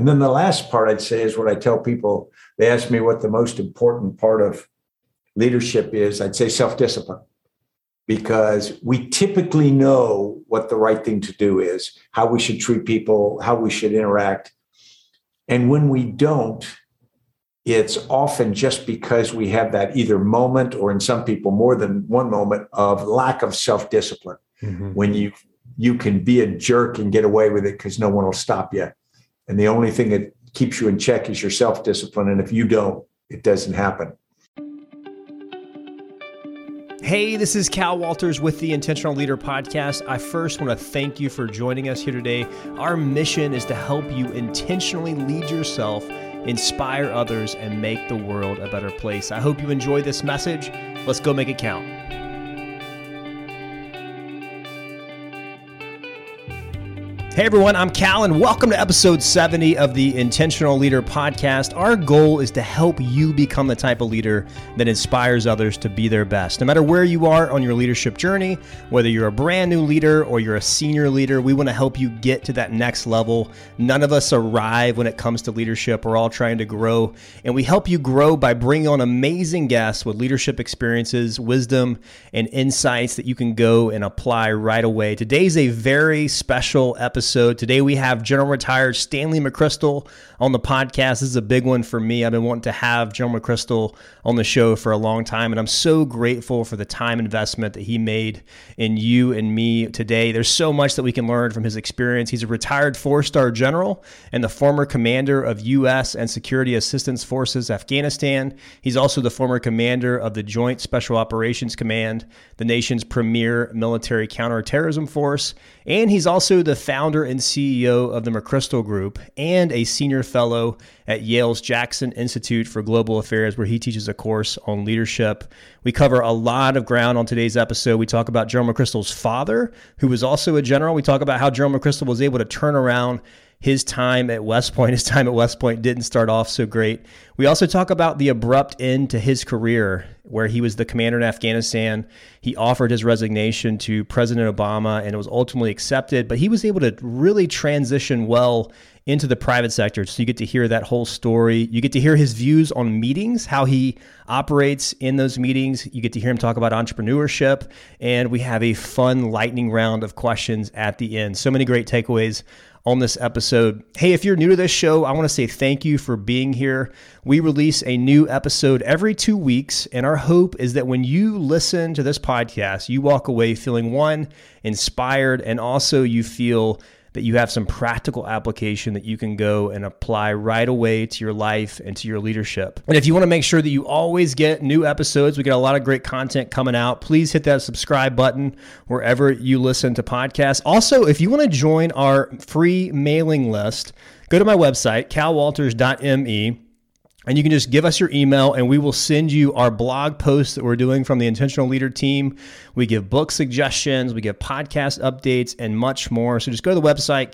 And then the last part I'd say is what I tell people. They ask me what the most important part of leadership is. I'd say self discipline because we typically know what the right thing to do is, how we should treat people, how we should interact. And when we don't, it's often just because we have that either moment or in some people more than one moment of lack of self-discipline mm-hmm. when you you can be a jerk and get away with it because no one will stop you and the only thing that keeps you in check is your self-discipline and if you don't it doesn't happen Hey, this is Cal Walters with the Intentional Leader Podcast. I first want to thank you for joining us here today. Our mission is to help you intentionally lead yourself inspire others, and make the world a better place. I hope you enjoy this message. Let's go make it count. Hey everyone, I'm Cal, and welcome to episode 70 of the Intentional Leader Podcast. Our goal is to help you become the type of leader that inspires others to be their best. No matter where you are on your leadership journey, whether you're a brand new leader or you're a senior leader, we want to help you get to that next level. None of us arrive when it comes to leadership. We're all trying to grow, and we help you grow by bringing on amazing guests with leadership experiences, wisdom, and insights that you can go and apply right away. Today's a very special episode episode. Today we have General Retired Stanley McChrystal on the podcast. This is a big one for me. I've been wanting to have General McChrystal on the show for a long time, and I'm so grateful for the time investment that he made in you and me today. There's so much that we can learn from his experience. He's a retired four star general and the former commander of U.S. and Security Assistance Forces Afghanistan. He's also the former commander of the Joint Special Operations Command, the nation's premier military counterterrorism force, and he's also the founder and CEO of the McChrystal Group and a senior fellow at Yale's Jackson Institute for Global Affairs, where he teaches a course on leadership. We cover a lot of ground on today's episode. We talk about General McChrystal's father, who was also a general. We talk about how General McChrystal was able to turn around his time at West Point. His time at West Point didn't start off so great. We also talk about the abrupt end to his career, where he was the commander in Afghanistan. He offered his resignation to President Obama and it was ultimately accepted, but he was able to really transition well into the private sector. So you get to hear that whole story. You get to hear his views on meetings, how he operates in those meetings. You get to hear him talk about entrepreneurship. And we have a fun lightning round of questions at the end. So many great takeaways on this episode. Hey, if you're new to this show, I want to say thank you for being here. We release a new episode every two weeks, and our hope is that when you listen to this podcast, you walk away feeling one, inspired, and also you feel that you have some practical application that you can go and apply right away to your life and to your leadership. And if you want to make sure that you always get new episodes, we got a lot of great content coming out. Please hit that subscribe button wherever you listen to podcasts. Also, if you want to join our free mailing list, go to my website, calwalters.me and you can just give us your email and we will send you our blog posts that we're doing from the intentional leader team. We give book suggestions we give podcast updates and much more. So just go to the website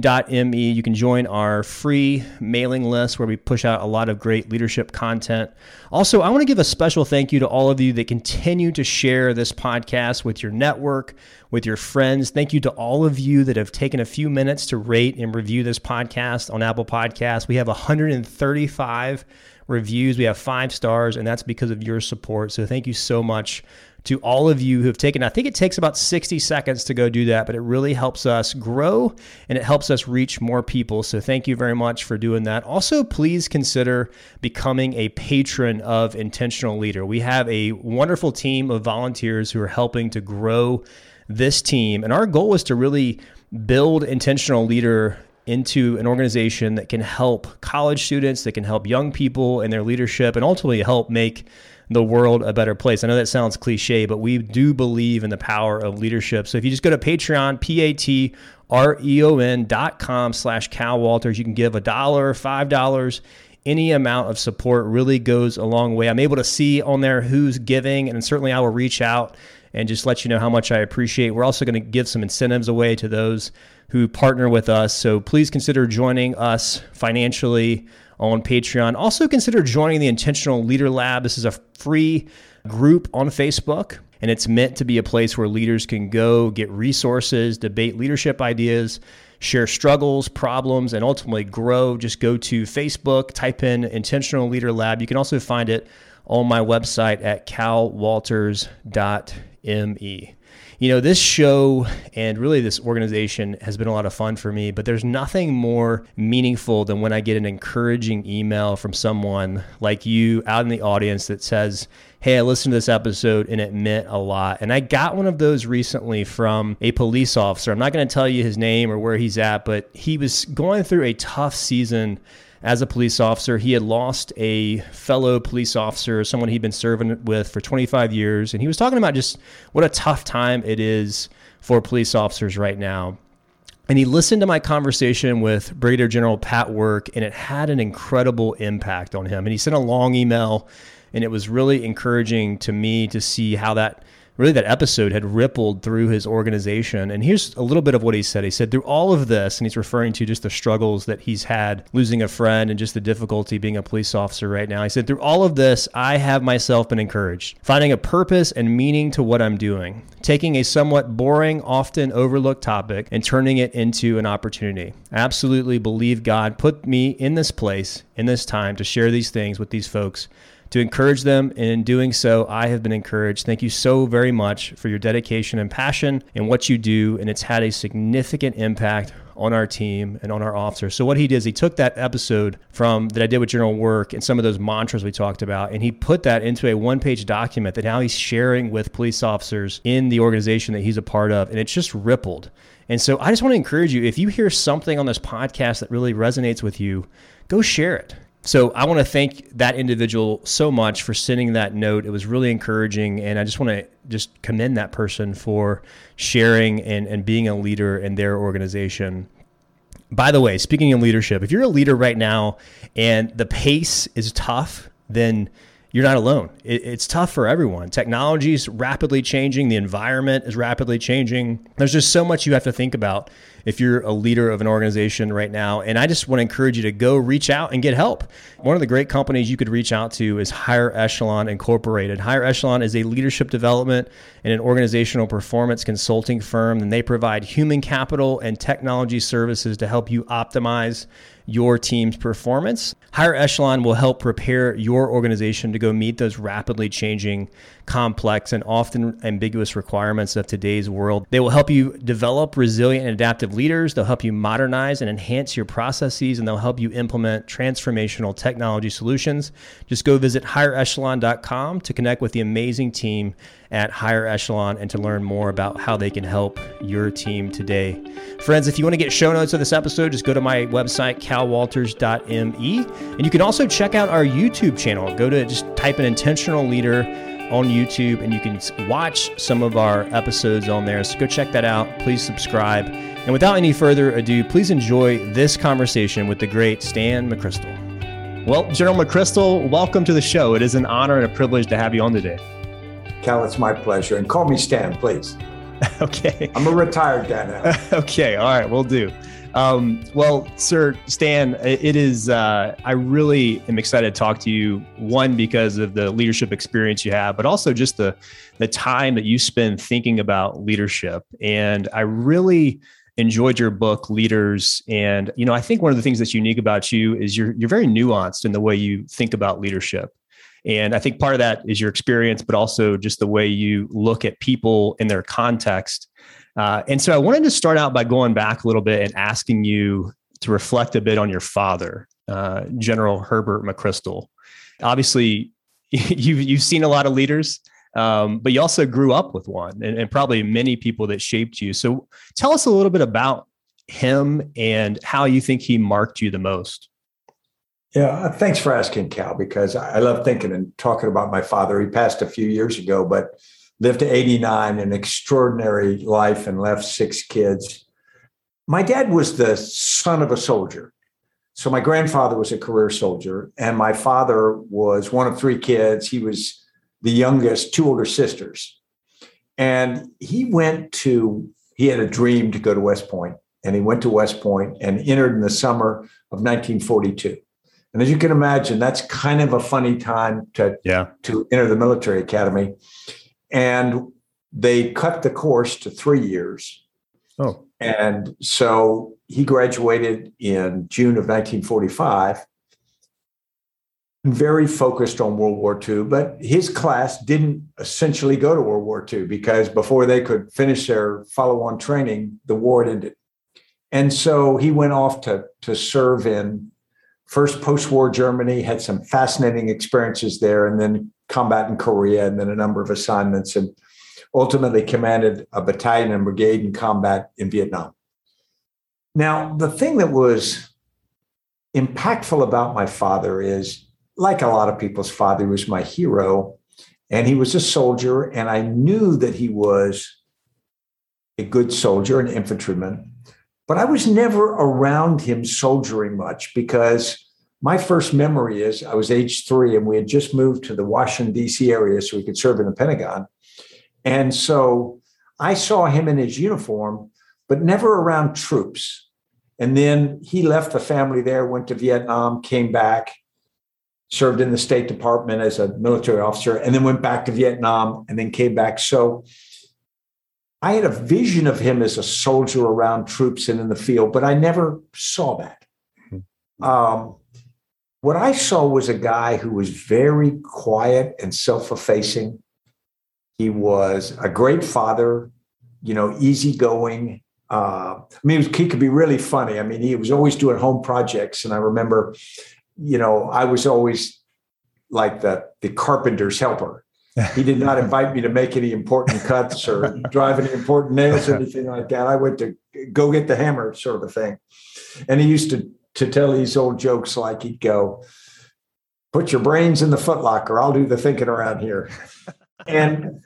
calwalters.me you can join our free mailing list where we push out a lot of great leadership content also i want to give a special thank you to all of you that continue to share this podcast with your network with your friends. Thank you to all of you that have taken a few minutes to rate and review this podcast on Apple Podcasts. We have 135 reviews. We have five stars, and that's because of your support. So thank you so much to all of you who have taken. I think it takes about 60 seconds to go do that, but it really helps us grow and it helps us reach more people. So thank you very much for doing that. Also, please consider becoming a patron of Intentional Leader. We have a wonderful team of volunteers who are helping to grow this team. And our goal is to really build intentional leader into an organization that can help college students, that can help young people in their leadership, and ultimately help make the world a better place. I know that sounds cliche, but we do believe in the power of leadership. So if you just go to Patreon, P-A-T-R-E-O-N dot com slash Cal Walters, you can give a dollar, five dollars, any amount of support really goes a long way. I'm able to see on there who's giving, and certainly I will reach out and just let you know how much I appreciate. We're also going to give some incentives away to those who partner with us. So please consider joining us financially on Patreon. Also consider joining the Intentional Leader Lab. This is a free group on Facebook and it's meant to be a place where leaders can go get resources, debate leadership ideas, share struggles, problems, and ultimately grow, just go to Facebook, type in Intentional Leader Lab. You can also find it on my website at calwalters.me. You know, this show and really this organization has been a lot of fun for me, but there's nothing more meaningful than when I get an encouraging email from someone like you out in the audience that says, Hey, I listened to this episode and it meant a lot. And I got one of those recently from a police officer. I'm not going to tell you his name or where he's at, but he was going through a tough season as a police officer. He had lost a fellow police officer, someone he'd been serving with for 25 years. And he was talking about just what a tough time it is for police officers right now. And he listened to my conversation with Brigadier General Pat Work, and it had an incredible impact on him. And he sent a long email, and it was really encouraging to me to see how that really that episode had rippled through his organization. And here's a little bit of what he said. He said, through all of this, and he's referring to just the struggles that he's had losing a friend and just the difficulty being a police officer right now. He said, through all of this, I have myself been encouraged, finding a purpose and meaning to what I'm doing, taking a somewhat boring, often overlooked topic and turning it into an opportunity. I absolutely believe God put me in this place, in this time to share these things with these folks to encourage them. And in doing so, I have been encouraged. Thank you so very much for your dedication and passion in what you do. And it's had a significant impact on our team and on our officers. So what he did is he took that episode from that I did with General Work and some of those mantras we talked about, and he put that into a one-page document that now he's sharing with police officers in the organization that he's a part of, and it's just rippled. And so I just want to encourage you if you hear something on this podcast that really resonates with you, go share it. So I want to thank that individual so much for sending that note. It was really encouraging, and I just want to just commend that person for sharing and, and being a leader in their organization. By the way, speaking of leadership, if you're a leader right now and the pace is tough, then you're not alone. It, it's tough for everyone. Technology is rapidly changing, the environment is rapidly changing. There's just so much you have to think about if you're a leader of an organization right now. And I just want to encourage you to go reach out and get help. One of the great companies you could reach out to is Higher Echelon Incorporated. Higher Echelon is a leadership development and an organizational performance consulting firm, and they provide human capital and technology services to help you optimize your team's performance. Higher Echelon will help prepare your organization to go meet those rapidly changing, complex, and often ambiguous requirements of today's world. They will help you develop resilient and adaptive leaders. They'll help you modernize and enhance your processes, and they'll help you implement transformational technology solutions. Just go visit higherechelon.com to connect with the amazing team at Higher Echelon and to learn more about how they can help your team today. Friends, if you want to get show notes of this episode, just go to my website, calwalters.me. And you can also check out our YouTube channel. Go to just type an intentional leader on YouTube and you can watch some of our episodes on there. So go check that out. Please subscribe. And without any further ado, please enjoy this conversation with the great Stan McChrystal. Well, General McChrystal, welcome to the show. It is an honor and a privilege to have you on today. Cal, it's my pleasure. And call me Stan, please. okay. I'm a retired guy now. okay. All right. We'll do. Um, well, Sir Stan, it is, uh, I really am excited to talk to you. One, because of the leadership experience you have, but also just the, the time that you spend thinking about leadership. And I really enjoyed your book, Leaders. And, you know, I think one of the things that's unique about you is you're, you're very nuanced in the way you think about leadership. And I think part of that is your experience, but also just the way you look at people in their context. Uh, and so I wanted to start out by going back a little bit and asking you to reflect a bit on your father, uh, General Herbert McChrystal. Obviously, you've, you've seen a lot of leaders, um, but you also grew up with one and, and probably many people that shaped you. So tell us a little bit about him and how you think he marked you the most. Yeah, uh, thanks for asking, Cal, because I love thinking and talking about my father. He passed a few years ago, but lived to 89, an extraordinary life, and left six kids. My dad was the son of a soldier. So my grandfather was a career soldier, and my father was one of three kids. He was the youngest, two older sisters. And he went to, he had a dream to go to West Point, and he went to West Point and entered in the summer of 1942 and as you can imagine, that's kind of a funny time to, yeah. to enter the military academy. And they cut the course to three years. Oh. And so he graduated in June of 1945 very focused on World War II, but his class didn't essentially go to World War II because before they could finish their follow on training, the war ended. And so he went off to, to serve in first post war Germany, had some fascinating experiences there, and then combat in Korea, and then a number of assignments, and ultimately commanded a battalion and brigade in combat in Vietnam. Now, the thing that was impactful about my father is like a lot of people's father, he was my hero. And he was a soldier, and I knew that he was a good soldier, an infantryman. But I was never around him soldiering much because my first memory is I was age three and we had just moved to the Washington, D.C. area so we could serve in the Pentagon. And so I saw him in his uniform, but never around troops. And then he left the family there, went to Vietnam, came back served in the State Department as a military officer, and then went back to Vietnam and then came back. So I had a vision of him as a soldier around troops and in the field, but I never saw that. Hmm. Um, what I saw was a guy who was very quiet and self effacing. He was a great father, you know, easygoing. Uh, I mean, he, was, he could be really funny. I mean, he was always doing home projects. And I remember you know, I was always like the the carpenter's helper. He did not invite me to make any important cuts or drive any important nails or anything like that. I went to go get the hammer, sort of thing. And he used to to tell these old jokes like he'd go, "Put your brains in the footlocker. I'll do the thinking around here." and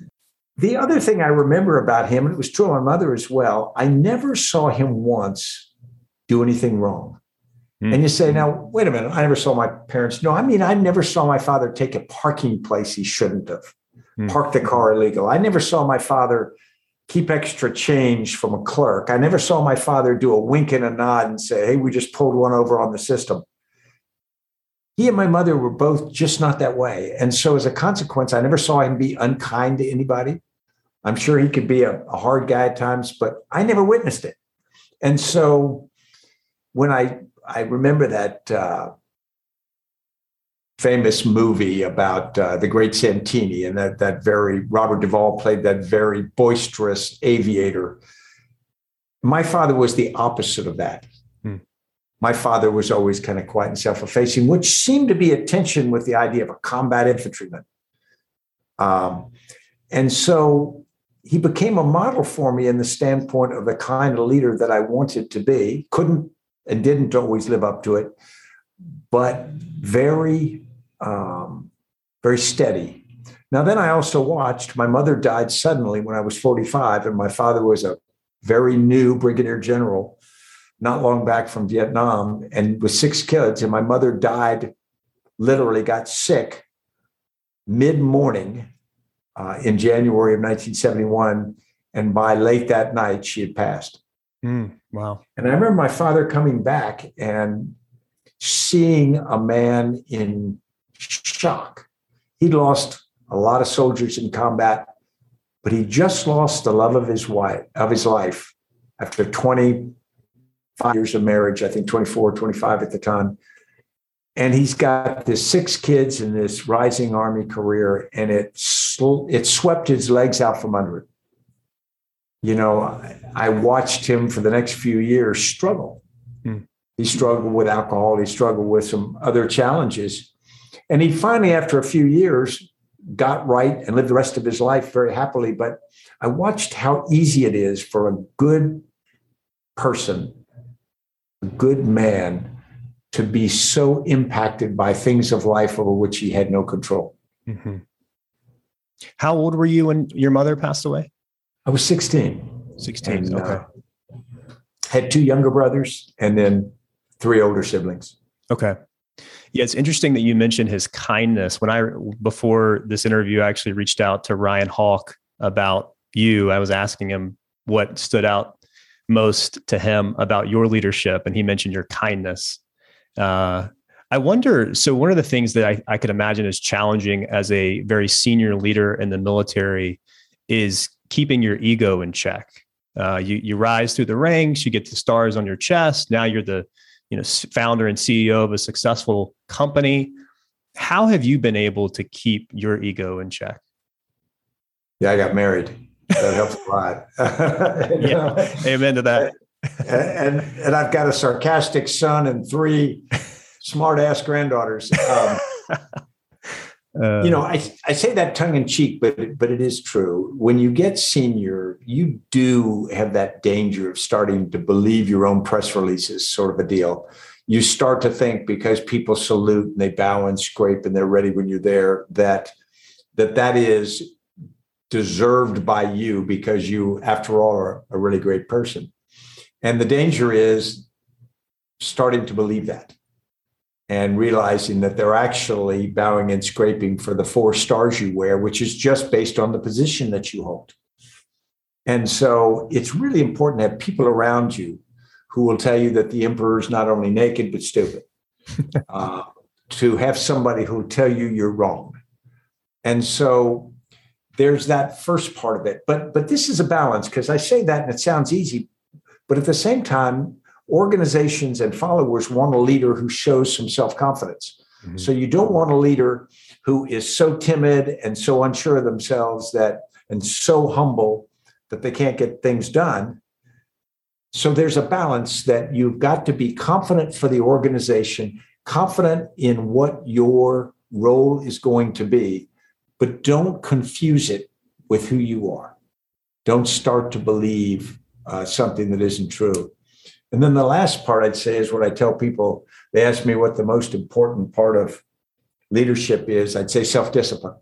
the other thing I remember about him, and it was true of my mother as well, I never saw him once do anything wrong. Mm-hmm. And you say, now, wait a minute, I never saw my parents. No, I mean, I never saw my father take a parking place he shouldn't have, mm-hmm. park the car illegal. I never saw my father keep extra change from a clerk. I never saw my father do a wink and a nod and say, hey, we just pulled one over on the system. He and my mother were both just not that way. And so, as a consequence, I never saw him be unkind to anybody. I'm sure he could be a, a hard guy at times, but I never witnessed it. And so, when I I remember that uh, famous movie about uh, the great Santini and that that very Robert Duvall played that very boisterous aviator. My father was the opposite of that. Hmm. My father was always kind of quiet and self-effacing, which seemed to be a tension with the idea of a combat infantryman. Um, and so he became a model for me in the standpoint of the kind of leader that I wanted to be. Couldn't and didn't always live up to it, but very, um, very steady. Now, then I also watched my mother died suddenly when I was 45, and my father was a very new brigadier general, not long back from Vietnam, and with six kids. And my mother died, literally got sick mid morning uh, in January of 1971. And by late that night, she had passed. Mm, wow. And I remember my father coming back and seeing a man in shock. He'd lost a lot of soldiers in combat, but he just lost the love of his wife, of his life after 25 years of marriage, I think 24, 25 at the time. And he's got this six kids in this rising army career, and it, it swept his legs out from under it you know, I watched him for the next few years struggle. Hmm. He struggled with alcohol, he struggled with some other challenges. And he finally, after a few years, got right and lived the rest of his life very happily. But I watched how easy it is for a good person, a good man, to be so impacted by things of life over which he had no control. Mm-hmm. How old were you when your mother passed away? I was 16. 16. And, okay. Uh, had two younger brothers and then three older siblings. Okay. Yeah, it's interesting that you mentioned his kindness. When I before this interview, I actually reached out to Ryan Hawk about you. I was asking him what stood out most to him about your leadership, and he mentioned your kindness. Uh, I wonder. So, one of the things that I, I could imagine is challenging as a very senior leader in the military is keeping your ego in check. Uh, you you rise through the ranks, you get the stars on your chest. Now you're the you know founder and CEO of a successful company. How have you been able to keep your ego in check? Yeah, I got married. That helps a lot. yeah, amen to that. and and I've got a sarcastic son and three smart ass granddaughters. Um, uh, you know, I, I say that tongue in cheek, but but it is true. When you get senior, you do have that danger of starting to believe your own press releases, sort of a deal. You start to think because people salute and they bow and scrape and they're ready when you're there that that that is deserved by you because you, after all, are a really great person. And the danger is starting to believe that and realizing that they're actually bowing and scraping for the four stars you wear, which is just based on the position that you hold. And so it's really important to have people around you who will tell you that the emperor is not only naked, but stupid. uh, to have somebody who will tell you you're wrong. And so there's that first part of it. But but this is a balance because I say that and it sounds easy, but at the same time, organizations and followers want a leader who shows some self confidence. Mm-hmm. So you don't want a leader who is so timid and so unsure of themselves that and so humble that they can't get things done. So there's a balance that you've got to be confident for the organization, confident in what your role is going to be, but don't confuse it with who you are. Don't start to believe uh, something that isn't true. And then the last part I'd say is what I tell people. They ask me what the most important part of leadership is. I'd say self discipline,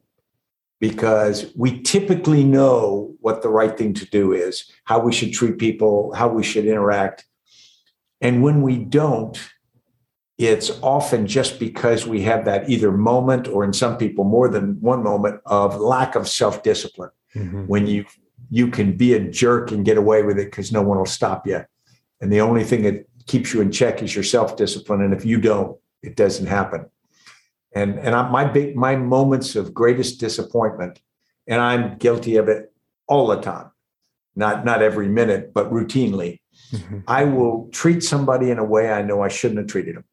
because we typically know what the right thing to do is, how we should treat people, how we should interact. And when we don't, it's often just because we have that either moment or in some people more than one moment of lack of self discipline mm-hmm. when you you can be a jerk and get away with it because no one will stop you and the only thing that keeps you in check is your self-discipline. And if you don't, it doesn't happen. And and I, my big my moments of greatest disappointment, and I'm guilty of it all the time, not not every minute, but routinely. Mm-hmm. I will treat somebody in a way I know I shouldn't have treated them.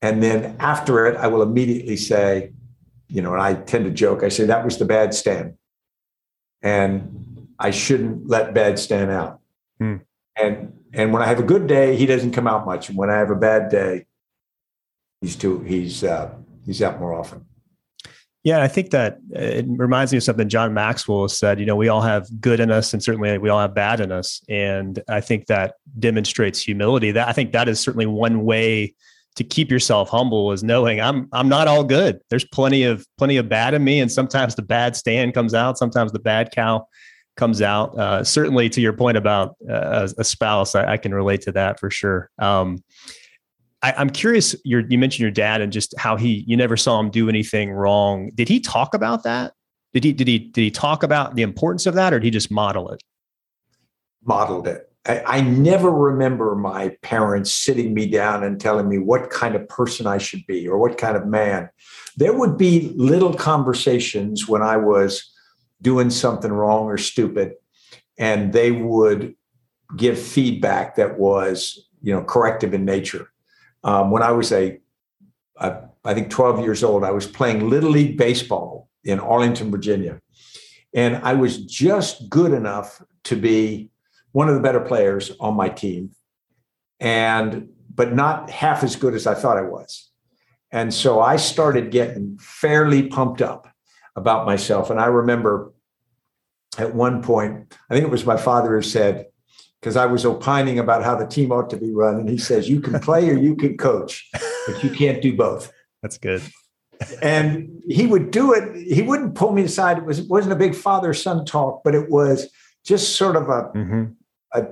And then after it, I will immediately say, you know, and I tend to joke, I say that was the bad Stan. And I shouldn't let bad Stan out. Mm and and when I have a good day, he doesn't come out much. And when I have a bad day, he's too he's uh, he's out more often. Yeah, I think that uh, it reminds me of something John Maxwell said. You know, we all have good in us, and certainly we all have bad in us. And I think that demonstrates humility. That I think that is certainly one way to keep yourself humble is knowing I'm I'm not all good. There's plenty of plenty of bad in me, and sometimes the bad Stan comes out. Sometimes the bad Cal comes out. Uh, certainly, to your point about uh, a spouse, I, I, can relate to that for sure. Um, I, am curious. you mentioned your dad and just how he you never saw him do anything wrong. Did he talk about that? Did he did he did he talk about the importance of that, or did he just model it? Modeled it. I, I never remember my parents sitting me down and telling me what kind of person I should be or what kind of man. There would be little conversations when I was doing something wrong or stupid and they would give feedback that was you know corrective in nature. Um, when i was a, a I think 12 years old i was playing little league baseball in arlington virginia and i was just good enough to be one of the better players on my team and but not half as good as i thought i was. And so i started getting fairly pumped up about myself. And I remember at one point, I think it was my father who said, because I was opining about how the team ought to be run. And he says, You can play or you can coach, but you can't do both. That's good. and he would do it. He wouldn't pull me aside. It was it wasn't a big father son talk, but it was just sort of a mm-hmm. a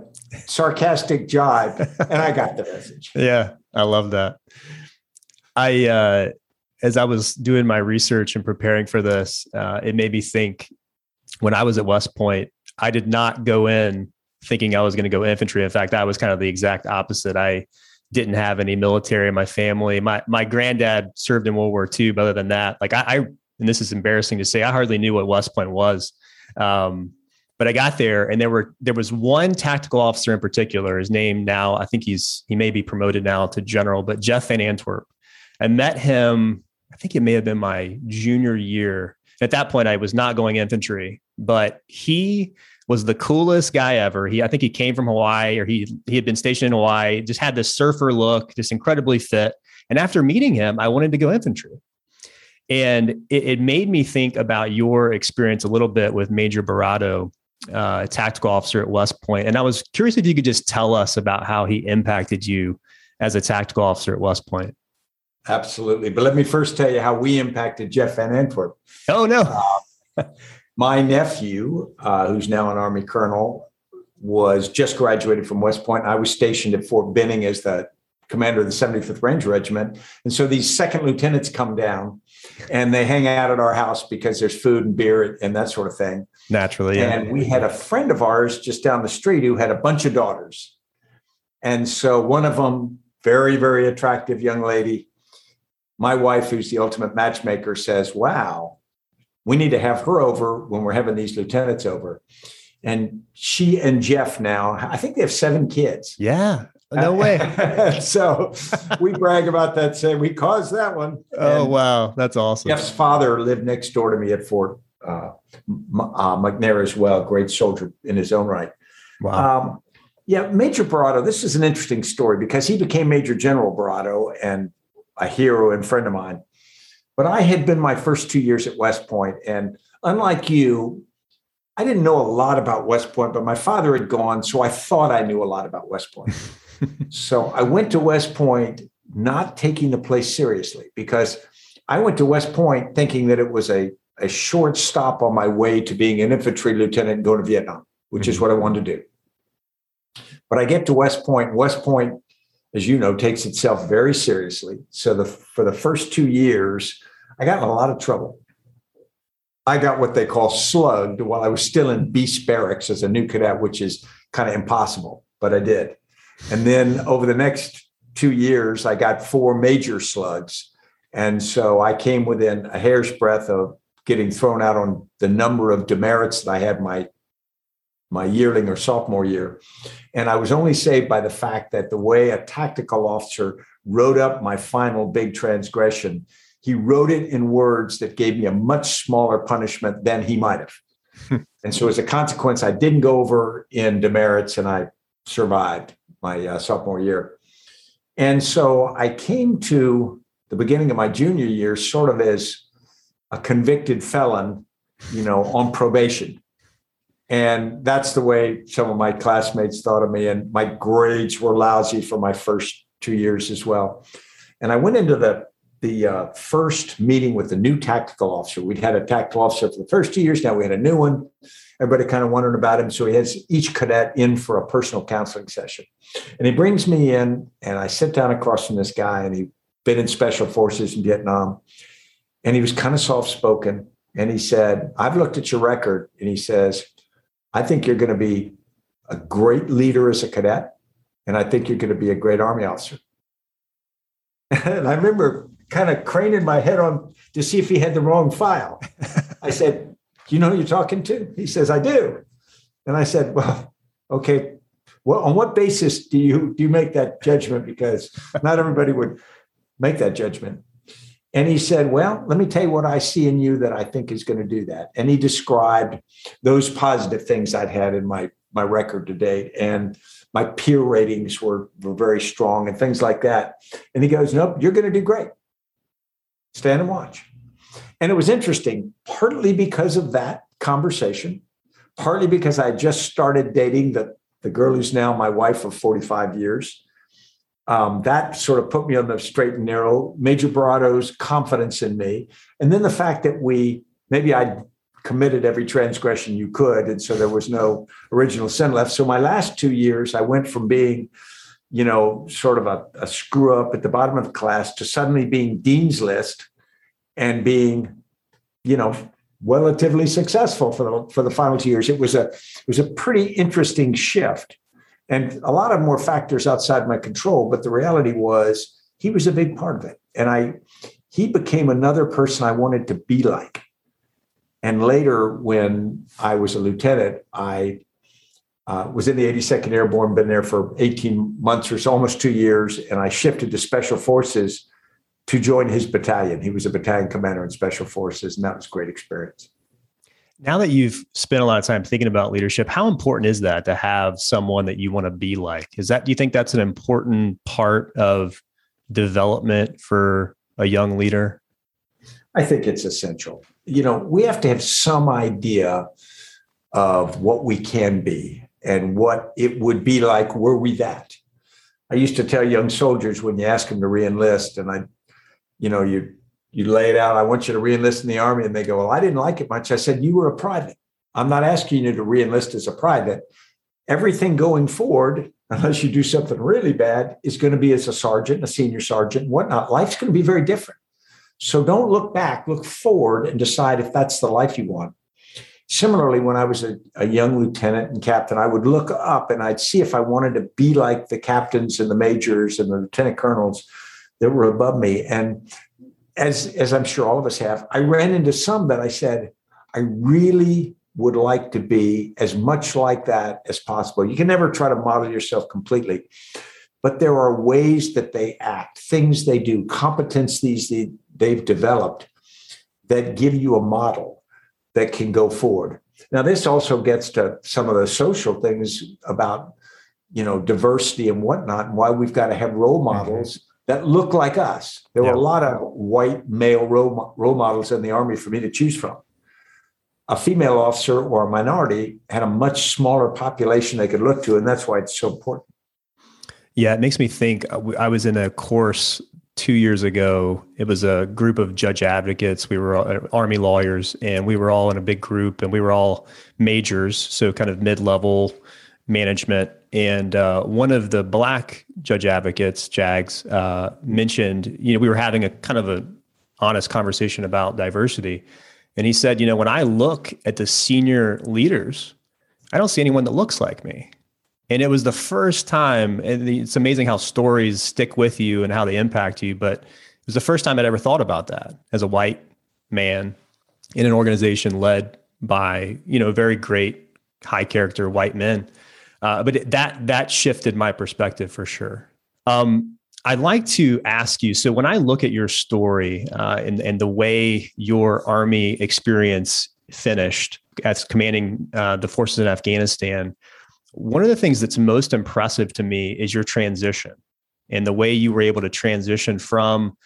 sarcastic jibe, and I got the message. Yeah, I love that. I uh, as I was doing my research and preparing for this, uh, it made me think when I was at West Point, I did not go in thinking I was going to go infantry. In fact, I was kind of the exact opposite. I didn't have any military in my family. My my granddad served in World War II, but other than that, like I, I and this is embarrassing to say, I hardly knew what West Point was. Um, But I got there and there were there was one tactical officer in particular. His name now, I think he's he may be promoted now to general, but Jeff Van Antwerp. I met him, I think it may have been my junior year. At that point, I was not going infantry, but he was the coolest guy ever. He, I think he came from Hawaii or he he had been stationed in Hawaii, just had this surfer look, just incredibly fit. And after meeting him, I wanted to go infantry. And it, it made me think about your experience a little bit with Major Barado, uh, tactical officer at West Point. And I was curious if you could just tell us about how he impacted you as a tactical officer at West Point. Absolutely. But let me first tell you how we impacted Jeff Van Antwerp. Oh, no. Uh, my nephew, uh, who's now an Army colonel, was just graduated from West Point. I was stationed at Fort Benning as the commander of the 75th Ranger Regiment. And so these second lieutenants come down and they hang out at our house because there's food and beer and that sort of thing. Naturally. Yeah. And we had a friend of ours just down the street who had a bunch of daughters. And so one of them, very, very attractive young lady, my wife, who's the ultimate matchmaker, says, Wow, we need to have her over when we're having these lieutenants over. And she and Jeff now, I think they have seven kids. Yeah. No way. so we brag about that, say we caused that one. Oh, and wow. That's awesome. Jeff's father lived next door to me at Fort uh, uh, McNair as well, great soldier in his own right. Wow. Um, yeah, Major Barado, this is an interesting story because he became Major General Barado and a hero and friend of mine. But I had been my first two years at West Point, and unlike you, I didn't know a lot about West Point, but my father had gone, so I thought I knew a lot about West Point. so I went to West Point not taking the place seriously because I went to West Point thinking that it was a, a short stop on my way to being an infantry lieutenant and going to Vietnam, which mm-hmm. is what I wanted to do. But I get to West Point. West Point, as you know, takes itself very seriously. So the for the first two years, I got in a lot of trouble. I got what they call slugged while I was still in beast barracks as a new cadet, which is kind of impossible, but I did. And then over the next two years, I got four major slugs. And so I came within a hair's breadth of getting thrown out on the number of demerits that I had my my yearling or sophomore year. And I was only saved by the fact that the way a tactical officer wrote up my final big transgression, he wrote it in words that gave me a much smaller punishment than he might have. and so as a consequence, I didn't go over in demerits and I survived my uh, sophomore year. And so I came to the beginning of my junior year sort of as a convicted felon, you know, on probation. And that's the way some of my classmates thought of me. And my grades were lousy for my first two years as well. And I went into the the uh, first meeting with the new tactical officer. We'd had a tactical officer for the first two years. Now we had a new one. Everybody kind of wondering about him. So he has each cadet in for a personal counseling session. And he brings me in, and I sit down across from this guy, and he'd been in special forces in Vietnam. And he was kind of soft spoken. And he said, I've looked at your record. And he says, I think you're going to be a great leader as a cadet. And I think you're going to be a great Army officer. And I remember kind of craning my head on to see if he had the wrong file. I said, Do you know who you're talking to? He says, I do. And I said, Well, okay. Well, on what basis do you do you make that judgment? Because not everybody would make that judgment. And he said, Well, let me tell you what I see in you that I think is going to do that. And he described those positive things I'd had in my, my record to date. And my peer ratings were, were very strong and things like that. And he goes, Nope, you're going to do great. Stand and watch. And it was interesting, partly because of that conversation, partly because I just started dating the, the girl who's now my wife of 45 years. Um, that sort of put me on the straight and narrow. Major Barado's confidence in me. And then the fact that we, maybe I committed every transgression you could. And so there was no original sin left. So my last two years, I went from being you know, sort of a, a screw up at the bottom of the class to suddenly being dean's list and being, you know, relatively successful for the for the final two years. It was a it was a pretty interesting shift. And a lot of more factors outside my control, but the reality was he was a big part of it. And I he became another person I wanted to be like. And later, when I was a lieutenant, I uh, was in the 82nd Airborne, been there for 18 months or so, almost two years, and I shifted to Special Forces to join his battalion. He was a battalion commander in Special Forces, and that was a great experience. Now that you've spent a lot of time thinking about leadership, how important is that to have someone that you want to be like? Is that do you think that's an important part of development for a young leader? I think it's essential. You know, we have to have some idea of what we can be and what it would be like were we that. I used to tell young soldiers when you ask them to reenlist, and I, you know, you you lay it out. I want you to reenlist in the army, and they go, "Well, I didn't like it much." I said, "You were a private. I'm not asking you to reenlist as a private. Everything going forward, unless you do something really bad, is going to be as a sergeant, a senior sergeant, whatnot. Life's going to be very different. So don't look back, look forward, and decide if that's the life you want." Similarly, when I was a, a, young lieutenant and captain, I would look up and I'd see if I wanted to be like the captains and the majors and the lieutenant colonels that were above me. And as, as I'm sure all of us have, I ran into some that I said, I really would like to be as much like that as possible. You can never try to model yourself completely, but there are ways that they act, things they do, competencies they, they've developed that give you a model that can go forward. Now, this also gets to some of the social things about, you know, diversity and whatnot, and why we've got to have role mm-hmm. models. That looked like us. There were a lot of white male role, role models in the army for me to choose from. A female officer or a minority had a much smaller population they could look to, and that's why it's so important. Yeah, it makes me think. Uh, I was in a course two years ago. It was a group of judge advocates. We were uh, Army lawyers, and we were all in a big group, and we were all majors, so kind of mid level management. And uh, one of the black judge advocates, Jags, uh, mentioned, you know, we were having a kind of a honest conversation about diversity. And he said, you know, when I look at the senior leaders, I don't see anyone that looks like me. And it was the first time, and it's amazing how stories stick with you and how they impact you. But it was the first time I'd ever thought about that as a white man in an organization led by, you know, very great, high character white men. Uh, but that that shifted my perspective for sure. Um, I'd like to ask you. So when I look at your story uh, and and the way your army experience finished as commanding uh, the forces in Afghanistan, one of the things that's most impressive to me is your transition and the way you were able to transition from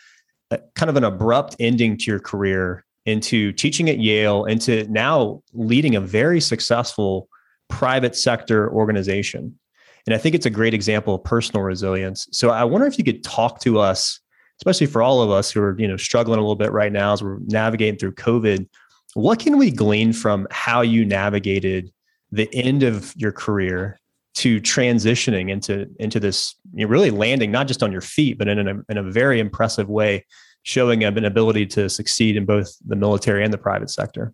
a, kind of an abrupt ending to your career into teaching at Yale into now leading a very successful private sector organization. And I think it's a great example of personal resilience. So I wonder if you could talk to us, especially for all of us who are, you know, struggling a little bit right now as we're navigating through COVID. What can we glean from how you navigated the end of your career to transitioning into into this you know, really landing not just on your feet but in a, in a very impressive way showing an ability to succeed in both the military and the private sector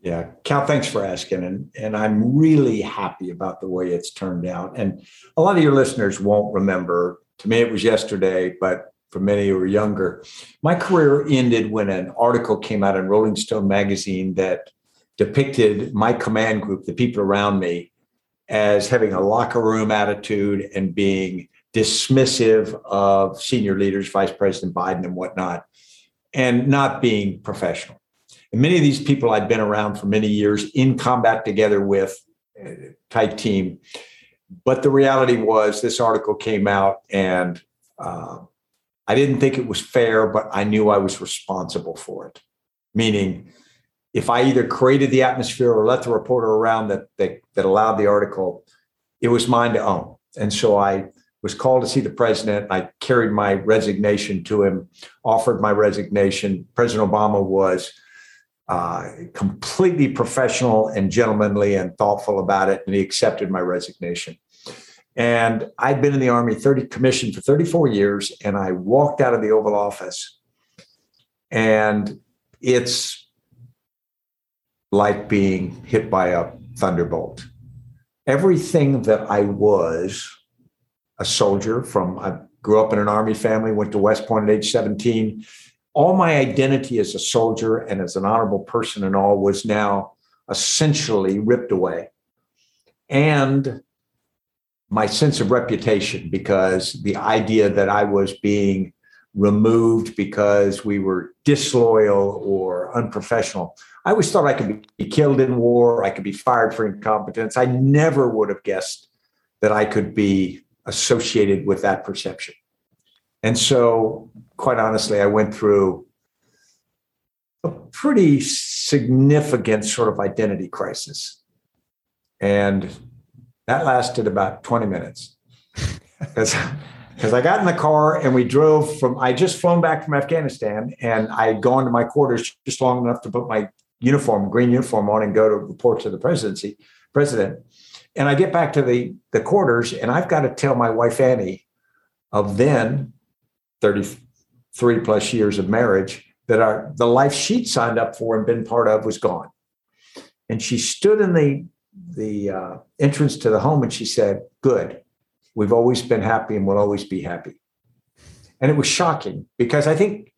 yeah. Cal thanks for asking and and i'm really happy about the way it's turned out. And a lot of your listeners won't remember. To me it was yesterday but for many who are younger my career ended when an article came out in rolling stone magazine that depicted my command group, the people around me, as having a locker room attitude and being dismissive of senior leaders, Vice President Biden and whatnot, and not being professional. And many of these people I'd been around for many years in combat together with, uh, type team. But the reality was, this article came out, and uh, I didn't think it was fair, but I knew I was responsible for it. Meaning, if I either created the atmosphere or let the reporter around that, that that allowed the article, it was mine to own. And so I was called to see the president. I carried my resignation to him, offered my resignation. President Obama was uh, completely professional and gentlemanly and thoughtful about it, and he accepted my resignation. And I'd been in the Army 30 commissioned for 34 years, and I walked out of the Oval Office, and it's like being hit by a thunderbolt. Everything that I was a soldier from, I grew up in an Army family, went to West Point at age 17, all my identity as a soldier and as an honorable person and all was now essentially ripped away. And my sense of reputation, because the idea that I was being removed because we were disloyal or unprofessional. I always thought I could be killed in war, I could be fired for incompetence. I never would have guessed that I could be associated with that perception. And so, quite honestly, I went through a pretty significant sort of identity crisis. And that lasted about 20 minutes. Because I got in the car and we drove from, I just flown back from Afghanistan and I had gone to my quarters just long enough to put my uniform, green uniform on and go to report to the presidency, president. And I get back to the, the quarters and I've got to tell my wife, Annie, of then 33 plus years of marriage, that our, the life she'd signed up for and been part of was gone. And she stood in the, the uh, entrance to the home and she said, good We've always been happy and will always be happy. And it was shocking because I think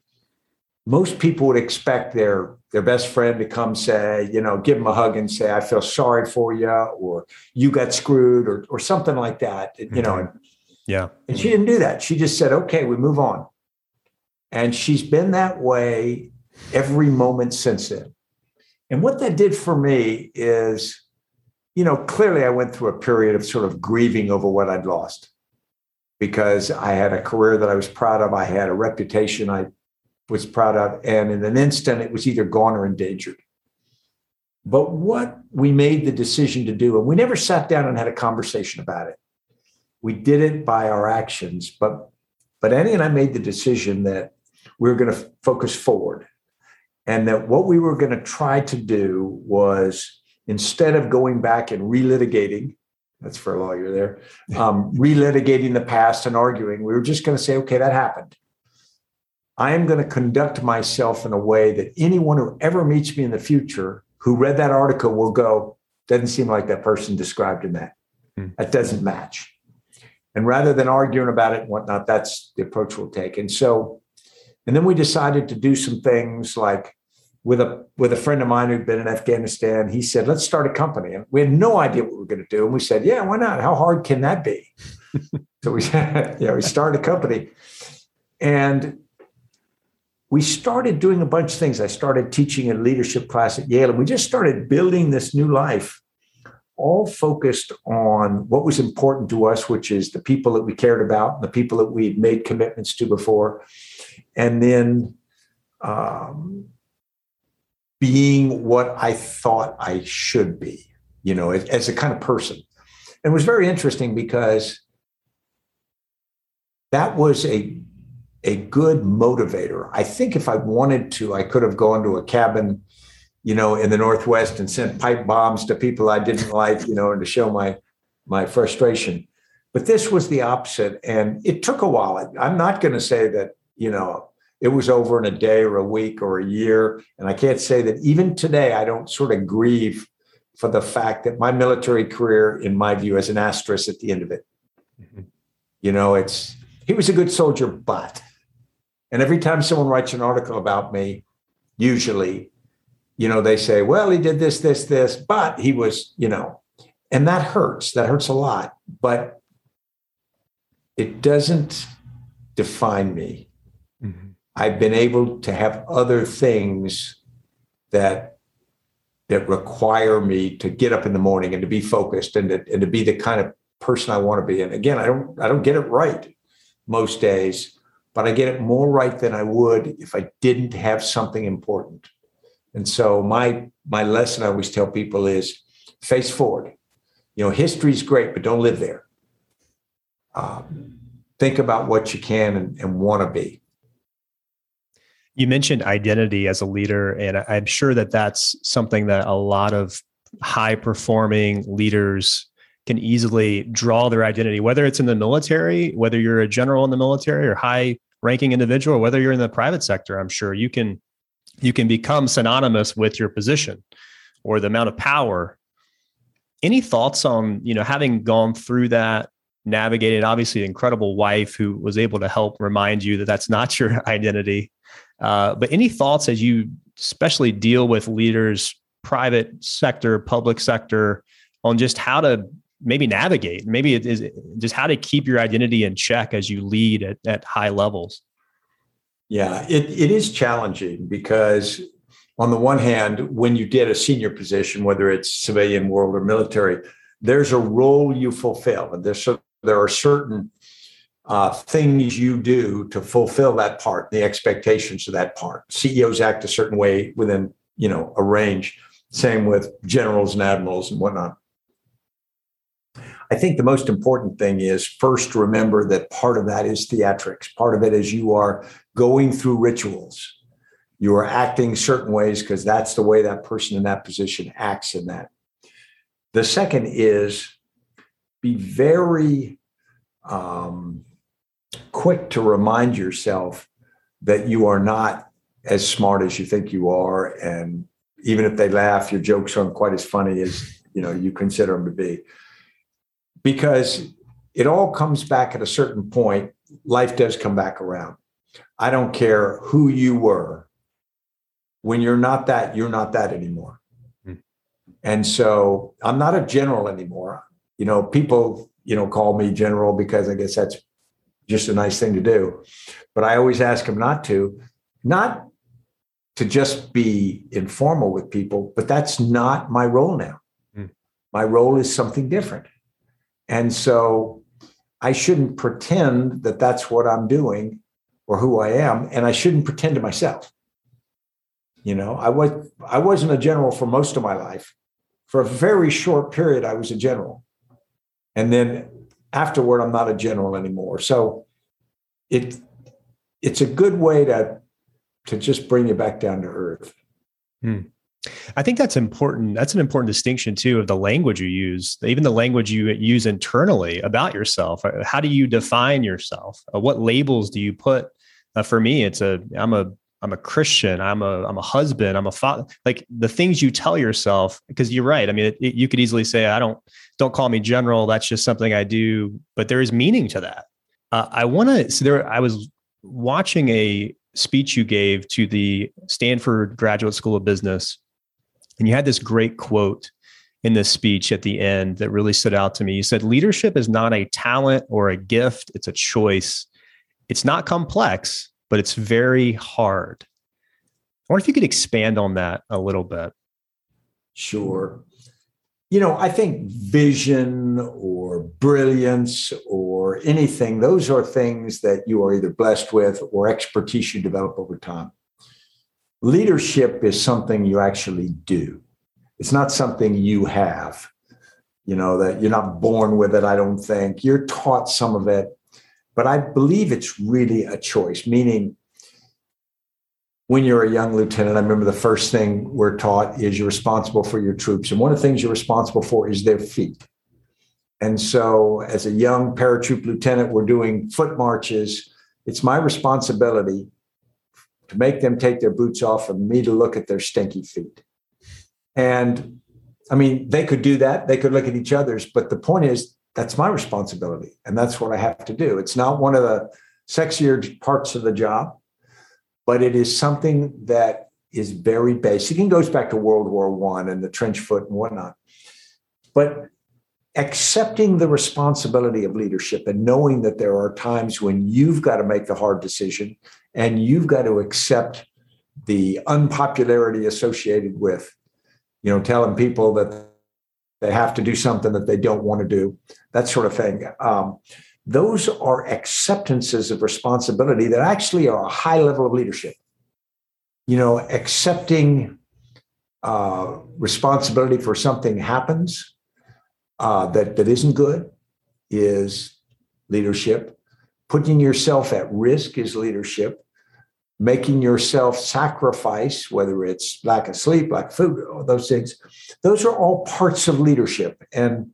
most people would expect their their best friend to come say, you know, give them a hug and say, I feel sorry for you, or you got screwed, or or something like that. You know, and, yeah. And she didn't do that. She just said, okay, we move on. And she's been that way every moment since then. And what that did for me is you know, clearly I went through a period of sort of grieving over what I'd lost because I had a career that I was proud of. I had a reputation I was proud of. And in an instant, it was either gone or endangered. But what we made the decision to do, and we never sat down and had a conversation about it. We did it by our actions, but but Annie and I made the decision that we were going to focus forward, and that what we were going to try to do was instead of going back and relitigating, that's for a lawyer there, um, relitigating the past and arguing, we were just going to say, okay, that happened. I am going to conduct myself in a way that anyone who ever meets me in the future who read that article will go, doesn't seem like that person described in that. Hmm. That doesn't match. And rather than arguing about it and whatnot, that's the approach we'll take. And so, and then we decided to do some things like with a with a friend of mine who'd been in Afghanistan. He said, "Let's start a company." And we had no idea what we were going to do. And we said, "Yeah, why not? How hard can that be?" so we, said, yeah, we started a company, and we started doing a bunch of things. I started teaching a leadership class at Yale, and we just started building this new life, all focused on what was important to us, which is the people that we cared about, the people that we'd made commitments to before, and then. Um, being what I thought I should be, you know, as, as a kind of person. And it was very interesting because that was a a good motivator. I think if I wanted to, I could have gone to a cabin, you know, in the Northwest and sent pipe bombs to people I didn't like, you know, and to show my my frustration. But this was the opposite, and it took a while. I'm not going to say that you know it was over in a day or a week or a year. And I can't say that even today, I don't sort of grieve for the fact that my military career, in my view, has an asterisk at the end of it. Mm-hmm. You know, it's he was a good soldier, but and every time someone writes an article about me, usually, you know, they say, well, he did this, this, this, but he was, you know, and that hurts. That hurts a lot, but it doesn't define me. Mm-hmm. I've been able to have other things that that require me to get up in the morning and to be focused and to, and to be the kind of person I want to be. And again, I don't I don't get it right most days, but I get it more right than I would if I didn't have something important. And so my my lesson I always tell people is face forward. You know, history's great, but don't live there. Um, think about what you can and, and want to be. You mentioned identity as a leader, and I'm sure that that's something that a lot of high performing leaders can easily draw their identity, whether it's in the military, whether you're a general in the military or high ranking individual, or whether you're in the private sector. I'm sure you can you can become synonymous with your position or the amount of power. Any thoughts on you know having gone through that navigated. Obviously, incredible wife who was able to help remind you that that's not your identity. Uh, but any thoughts as you especially deal with leaders, private sector, public sector, on just how to maybe navigate, maybe it is just how to keep your identity in check as you lead at, at high levels? Yeah, it, it is challenging because on the one hand, when you get a senior position, whether it's civilian world or military, there's a role you fulfill, and there's there are certain uh, things you do to fulfill that part, the expectations of that part. CEOs act a certain way within you know a range. Same with generals and admirals and whatnot. I think the most important thing is first remember that part of that is theatrics. Part of it is you are going through rituals. You are acting certain ways because that's the way that person in that position acts in that. The second is be very um, quick to remind yourself that you are not as smart as you think you are. And even if they laugh, your jokes aren't quite as funny as you know you consider them to be. Because it all comes back at a certain point, life does come back around. I don't care who you were. When you're not that, you're not that anymore. Hmm. And so I'm not a general anymore. You know, people, you know, call me general because I guess that's just a nice thing to do. But I always ask them not to, not to just be informal with people, but that's not my role now. Mm. My role is something different. And so I shouldn't pretend that that's what I'm doing or who I am, and I shouldn't pretend to myself. You know, I was I wasn't a general for most of my life. For a very short period, I was a general, and then afterward, I'm not a general anymore. So it it's a good way to to just bring you back down to earth. Hmm. I think that's important. That's an important distinction too of the language you use, even the language you use internally about yourself. How do you define yourself? Uh, what labels do you put? Uh, for me, it's a I'm a I'm a Christian. I'm a I'm a husband. I'm a father. Like the things you tell yourself, because you're right. I mean, it, it, you could easily say, I don't don't call me general. That's just something I do. But there is meaning to that. Uh, I want to. So there, I was watching a speech you gave to the Stanford Graduate School of Business, and you had this great quote in this speech at the end that really stood out to me. You said, "Leadership is not a talent or a gift; it's a choice. It's not complex, but it's very hard." I wonder if you could expand on that a little bit. Sure you know, I think vision or brilliance or anything, those are things that you are either blessed with or expertise you develop over time. Leadership is something you actually do, it's not something you have, you know, that you're not born with it, I don't think. You're taught some of it, but I believe it's really a choice, meaning, when you're a young lieutenant, I remember the first thing we're taught is you're responsible for your troops. And one of the things you're responsible for is their feet. And so, as a young paratroop lieutenant, we're doing foot marches. It's my responsibility to make them take their boots off and me to look at their stinky feet. And I mean, they could do that, they could look at each other's, but the point is, that's my responsibility. And that's what I have to do. It's not one of the sexier parts of the job but it is something that is very basic and goes back to World War One and the trench foot and whatnot. But accepting the responsibility of leadership and knowing that there are times when you've got to make the hard decision and you've got to accept the unpopularity associated with, you know, telling people that they have to do something that they don't want to do, that sort of thing. Um, those are acceptances of responsibility that actually are a high level of leadership. You know, accepting uh, responsibility for something happens uh, that that isn't good is leadership. Putting yourself at risk is leadership. Making yourself sacrifice, whether it's lack of sleep, lack of food, all those things, those are all parts of leadership, and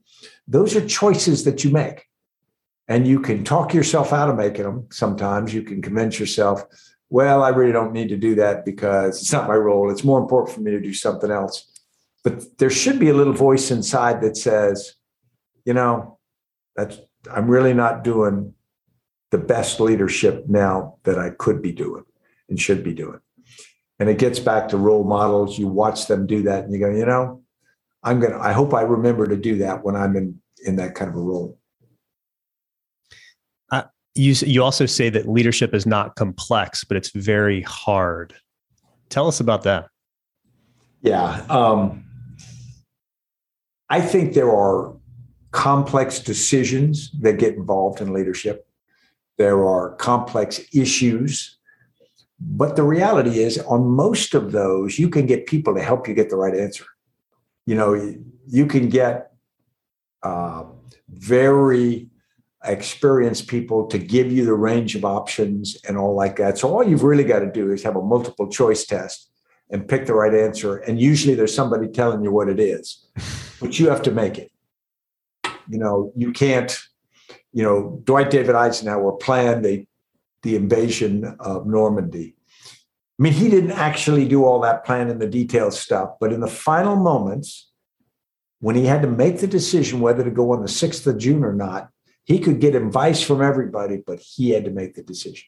those are choices that you make. And you can talk yourself out of making them. Sometimes you can convince yourself well i really don't need to do that because it's not my role. It's more important for me to do something else. But there should be a little voice inside that says you know that's I'm really not doing the best leadership now that I could be doing and should be doing. And it gets back to role models. You watch them do that and you go, you know, I'm going to, I hope I remember to do that when I'm in, in that kind of a role. Uh, you, you also say that leadership is not complex, but it's very hard. Tell us about that. Yeah. Um, I think there are complex decisions that get involved in leadership. There are complex issues. But the reality is, on most of those, you can get people to help you get the right answer. You know, you can get uh, very experienced people to give you the range of options and all like that. So all you've really got to do is have a multiple choice test and pick the right answer. And usually there's somebody telling you what it is, but you have to make it. You know, you can't, you know, Dwight David Eisenhower planned the, the invasion of Normandy. I mean, he didn't actually do all that plan and the detailed stuff, but in the final moments, when he had to make the decision whether to go on the 6th of June or not, he could get advice from everybody, but he had to make the decision.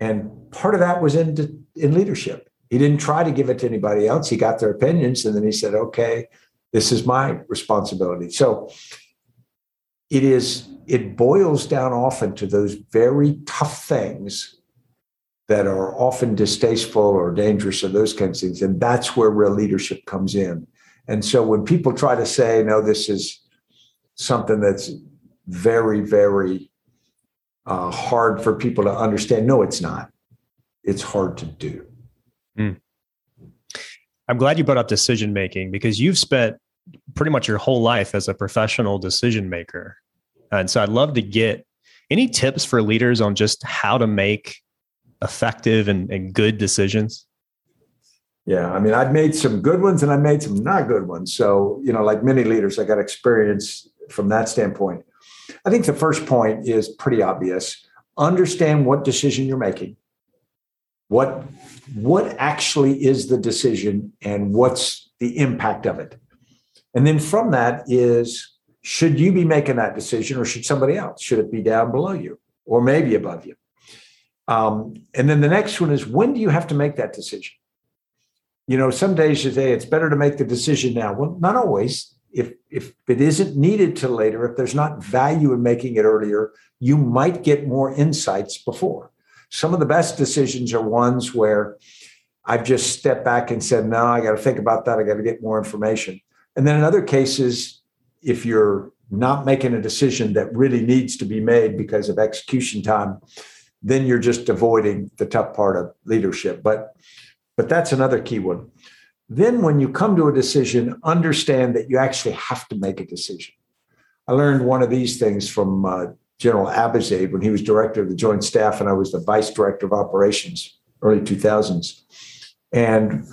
And part of that was in, in leadership. He didn't try to give it to anybody else. He got their opinions and then he said, okay, this is my responsibility. So it is, it boils down often to those very tough things that are often distasteful or dangerous or those kinds of things. And that's where real leadership comes in. And so when people try to say, no, this is something that's very, very uh, hard for people to understand, no, it's not. It's hard to do. Mm. I'm glad you brought up decision making because you've spent pretty much your whole life as a professional decision maker. And so I'd love to get any tips for leaders on just how to make effective and, and good decisions. Yeah, I mean, I've made some good ones and I made some not good ones. So, you know, like many leaders, I got experience from that standpoint. I think the first point is pretty obvious. Understand what decision you're making. What what actually is the decision and what's the impact of it? And then from that is should you be making that decision or should somebody else? Should it be down below you or maybe above you? Um, and then the next one is when do you have to make that decision? You know, some days you say it's better to make the decision now. Well, not always. If if it isn't needed till later, if there's not value in making it earlier, you might get more insights before. Some of the best decisions are ones where I've just stepped back and said, no, I got to think about that. I got to get more information. And then in other cases, if you're not making a decision that really needs to be made because of execution time, then you're just avoiding the tough part of leadership. But but that's another key one. Then when you come to a decision, understand that you actually have to make a decision. I learned one of these things from uh, General Abizaid when he was director of the Joint Staff and I was the vice director of operations, early 2000s. And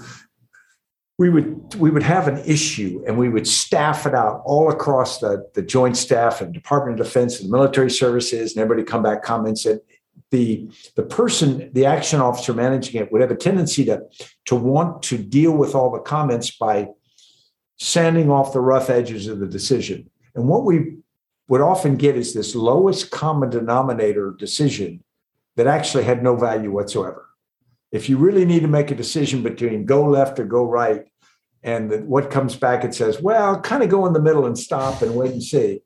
we would we would have an issue and we would staff it out all across the, the joint staff and Department of Defense and military services, and everybody come back comments that the the person, the action officer managing it would have a tendency to, to want to deal with all the comments by sanding off the rough edges of the decision. And what we would often get is this lowest common denominator decision that actually had no value whatsoever. If you really need to make a decision between go left or go right, and the, what comes back it says, well, kind of go in the middle and stop and wait and see,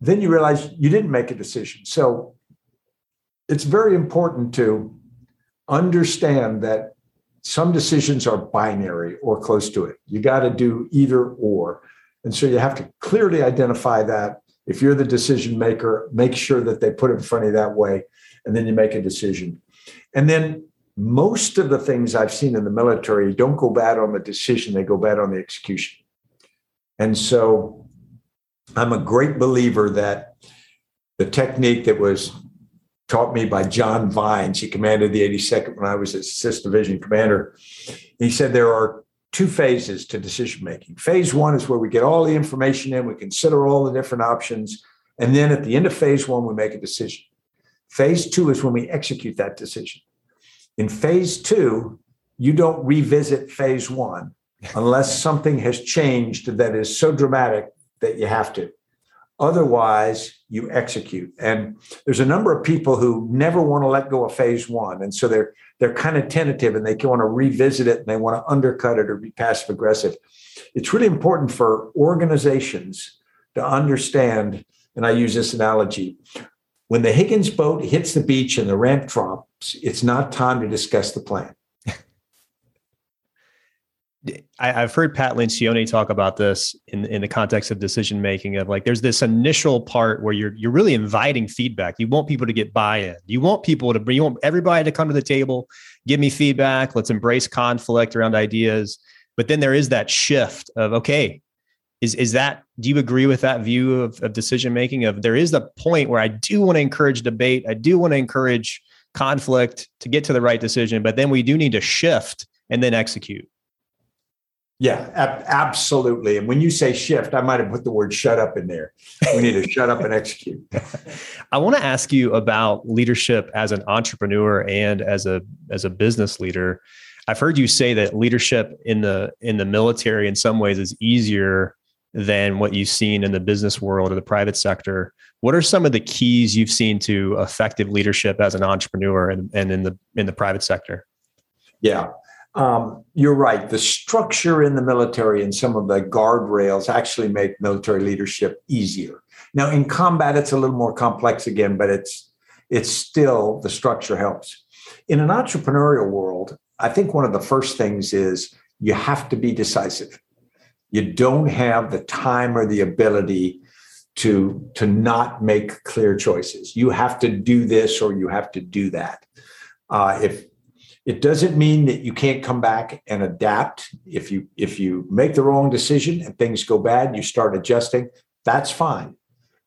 then you realize you didn't make a decision. So it's very important to understand that some decisions are binary or close to it. You got to do either or. And so you have to clearly identify that if you're the decision maker, make sure that they put it in front of you that way, and then you make a decision. And then most of the things I've seen in the military don't go bad on the decision, they go bad on the execution. And so I'm a great believer that the technique that was taught me by John Vines, he commanded the 82nd when I was a 6th Division commander. He said there are two phases to decision making. Phase one is where we get all the information in, we consider all the different options, and then at the end of phase one, we make a decision. Phase two is when we execute that decision. In phase two, you don't revisit phase one unless something has changed that is so dramatic that you have to. Otherwise, you execute. And there's a number of people who never want to let go of phase one. And so they're they're kind of tentative and they want to revisit it and they want to undercut it or be passive aggressive. It's really important for organizations to understand, and I use this analogy. When the Higgins boat hits the beach and the ramp drops, it's not time to discuss the plan. I, have heard Pat Lencioni talk about this in, in the context of decision making of like there's this initial part where you're you're really inviting feedback. You want people to get buy-in. You want people to you want everybody to come to the table, give me feedback. Let's embrace conflict around ideas. But then there is that shift of okay, is is that do you agree with that view of, of decision making? Of there is a point where I do want to encourage debate, I do want to encourage conflict to get to the right decision, but then we do need to shift and then execute. Yeah, ab- absolutely. And when you say shift, I might have put the word shut up in there. We need to shut up and execute. I want to ask you about leadership as an entrepreneur and as a as a business leader. I've heard you say that leadership in the in the military in some ways is easier than what you've seen in the business world or the private sector. What are some of the keys you've seen to effective leadership as an entrepreneur and, and in the in the private sector? Yeah. Um, you're right. The structure in the military and some of the guardrails actually make military leadership easier. Now, in combat, it's a little more complex again, but it's it's still the structure helps. In an entrepreneurial world, I think one of the first things is you have to be decisive. You don't have the time or the ability to to not make clear choices. You have to do this or you have to do that. Uh, if it doesn't mean that you can't come back and adapt. If you if you make the wrong decision and things go bad, you start adjusting. That's fine,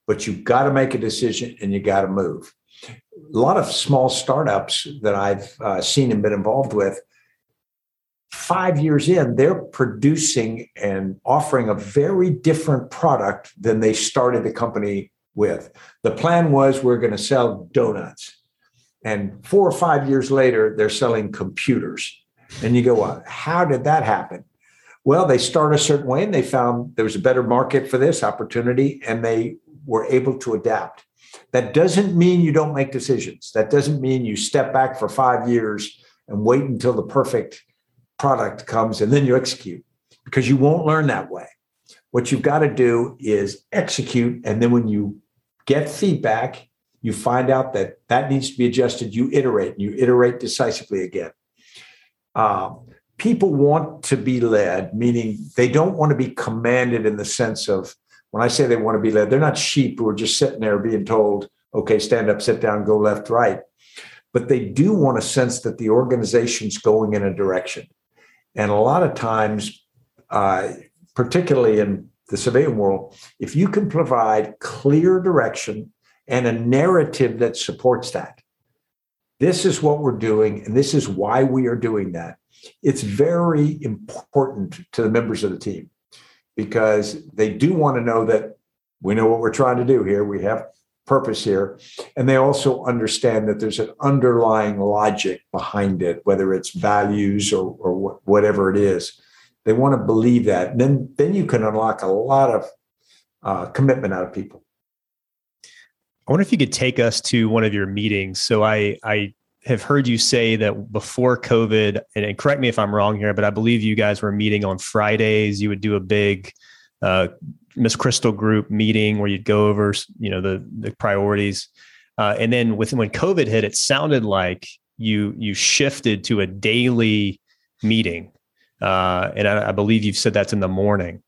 but you've got to make a decision and you got to move. A lot of small startups that I've uh, seen and been involved with, five years in, they're producing and offering a very different product than they started the company with. The plan was we're going to sell donuts and four or five years later, they're selling computers. And you go, well, how did that happen? Well, they start a certain way and they found there was a better market for this opportunity and they were able to adapt. That doesn't mean you don't make decisions. That doesn't mean you step back for five years and wait until the perfect product comes and then you execute because you won't learn that way. What you've got to do is execute. And then when you get feedback, you find out that that needs to be adjusted, you iterate, you iterate decisively again. Um, people want to be led, meaning they don't want to be commanded in the sense of when I say they want to be led, they're not sheep who are just sitting there being told, okay, stand up, sit down, go left, right. But they do want a sense that the organization's going in a direction. And a lot of times, uh, particularly in the civilian world, if you can provide clear direction and a narrative that supports that. This is what we're doing, and this is why we are doing that. It's very important to the members of the team because they do want to know that we know what we're trying to do here. We have purpose here. And they also understand that there's an underlying logic behind it, whether it's values or, or whatever it is. They want to believe that. And then, then you can unlock a lot of uh, commitment out of people. I wonder if you could take us to one of your meetings. So I I have heard you say that before COVID, and, correct me if I'm wrong here, but I believe you guys were meeting on Fridays. You would do a big uh, McChrystal group meeting where you'd go over, you know, the the priorities. Uh, and then with when COVID hit, it sounded like you you shifted to a daily meeting, uh, and I, I, believe you've said that's in the morning.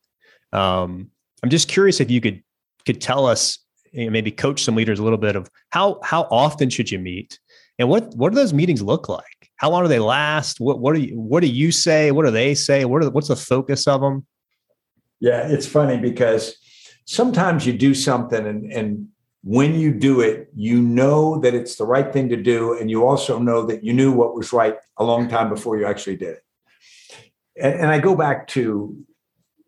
Um, I'm just curious if you could could tell us you know, maybe coach some leaders a little bit of how how often should you meet? And what what do those meetings look like? How long do they last? What what do you what do you say? What do they say? What are what's the focus of them yeah it's funny because sometimes you do something and and when you do it you know that it's the right thing to do and you also know that you knew what was right a long time before you actually did it and, and i go back to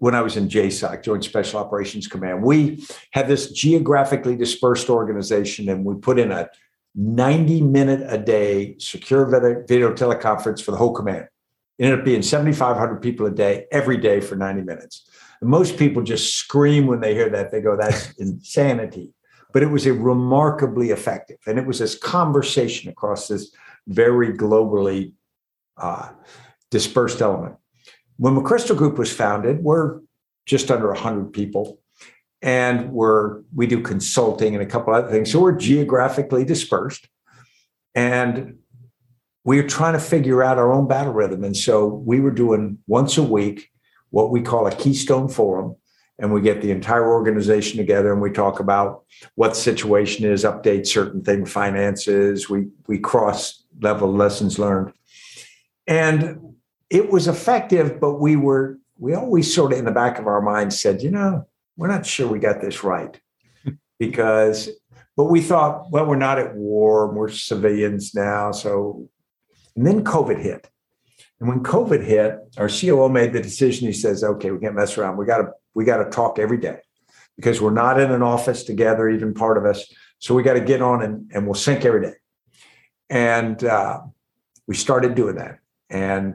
when I was in JSOC, Joint Special Operations Command, we had this geographically dispersed organization and we put in a 90 minute a day secure video teleconference for the whole command. It ended up being 7,500 people a day, every day for 90 minutes. Most people just scream when they hear that. They go, that's insanity. But it was a remarkably effective. And it was this conversation across this very globally uh, dispersed element. When McChrystal Group was founded, we're just under 100 people. And we're we do consulting and a couple other things. So we're geographically dispersed. And we're trying to figure out our own battle rhythm. And so we were doing once a week what we call a Keystone Forum. And we get the entire organization together and we talk about what the situation is, update certain things, finances. We we cross level lessons learned. And it was effective, but we were, we always sort of in the back of our minds said, you know, we're not sure we got this right. because, but we thought, well, we're not at war, we're civilians now. So, and then COVID hit. And when COVID hit, our COO made the decision. He says, okay, we can't mess around. We got to, we got to talk every day because we're not in an office together, even part of us. So we got to get on and, and we'll sync every day. And uh, we started doing that. And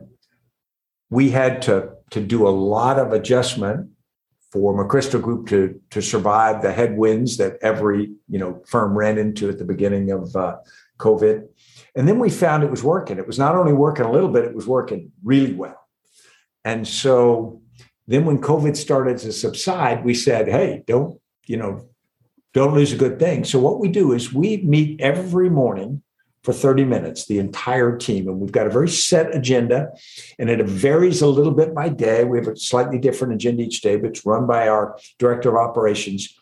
we had to, to do a lot of adjustment for McChrystal Group to, to survive the headwinds that every you know firm ran into at the beginning of uh, COVID. And then we found it was working. It was not only working a little bit, it was working really well. And so then when COVID started to subside, we said, hey, don't, you know, don't lose a good thing. So what we do is we meet every morning for 30 minutes, the entire team. And we've got a very set agenda, and it varies a little bit by day. We have a slightly different agenda each day, but it's run by our director of operations.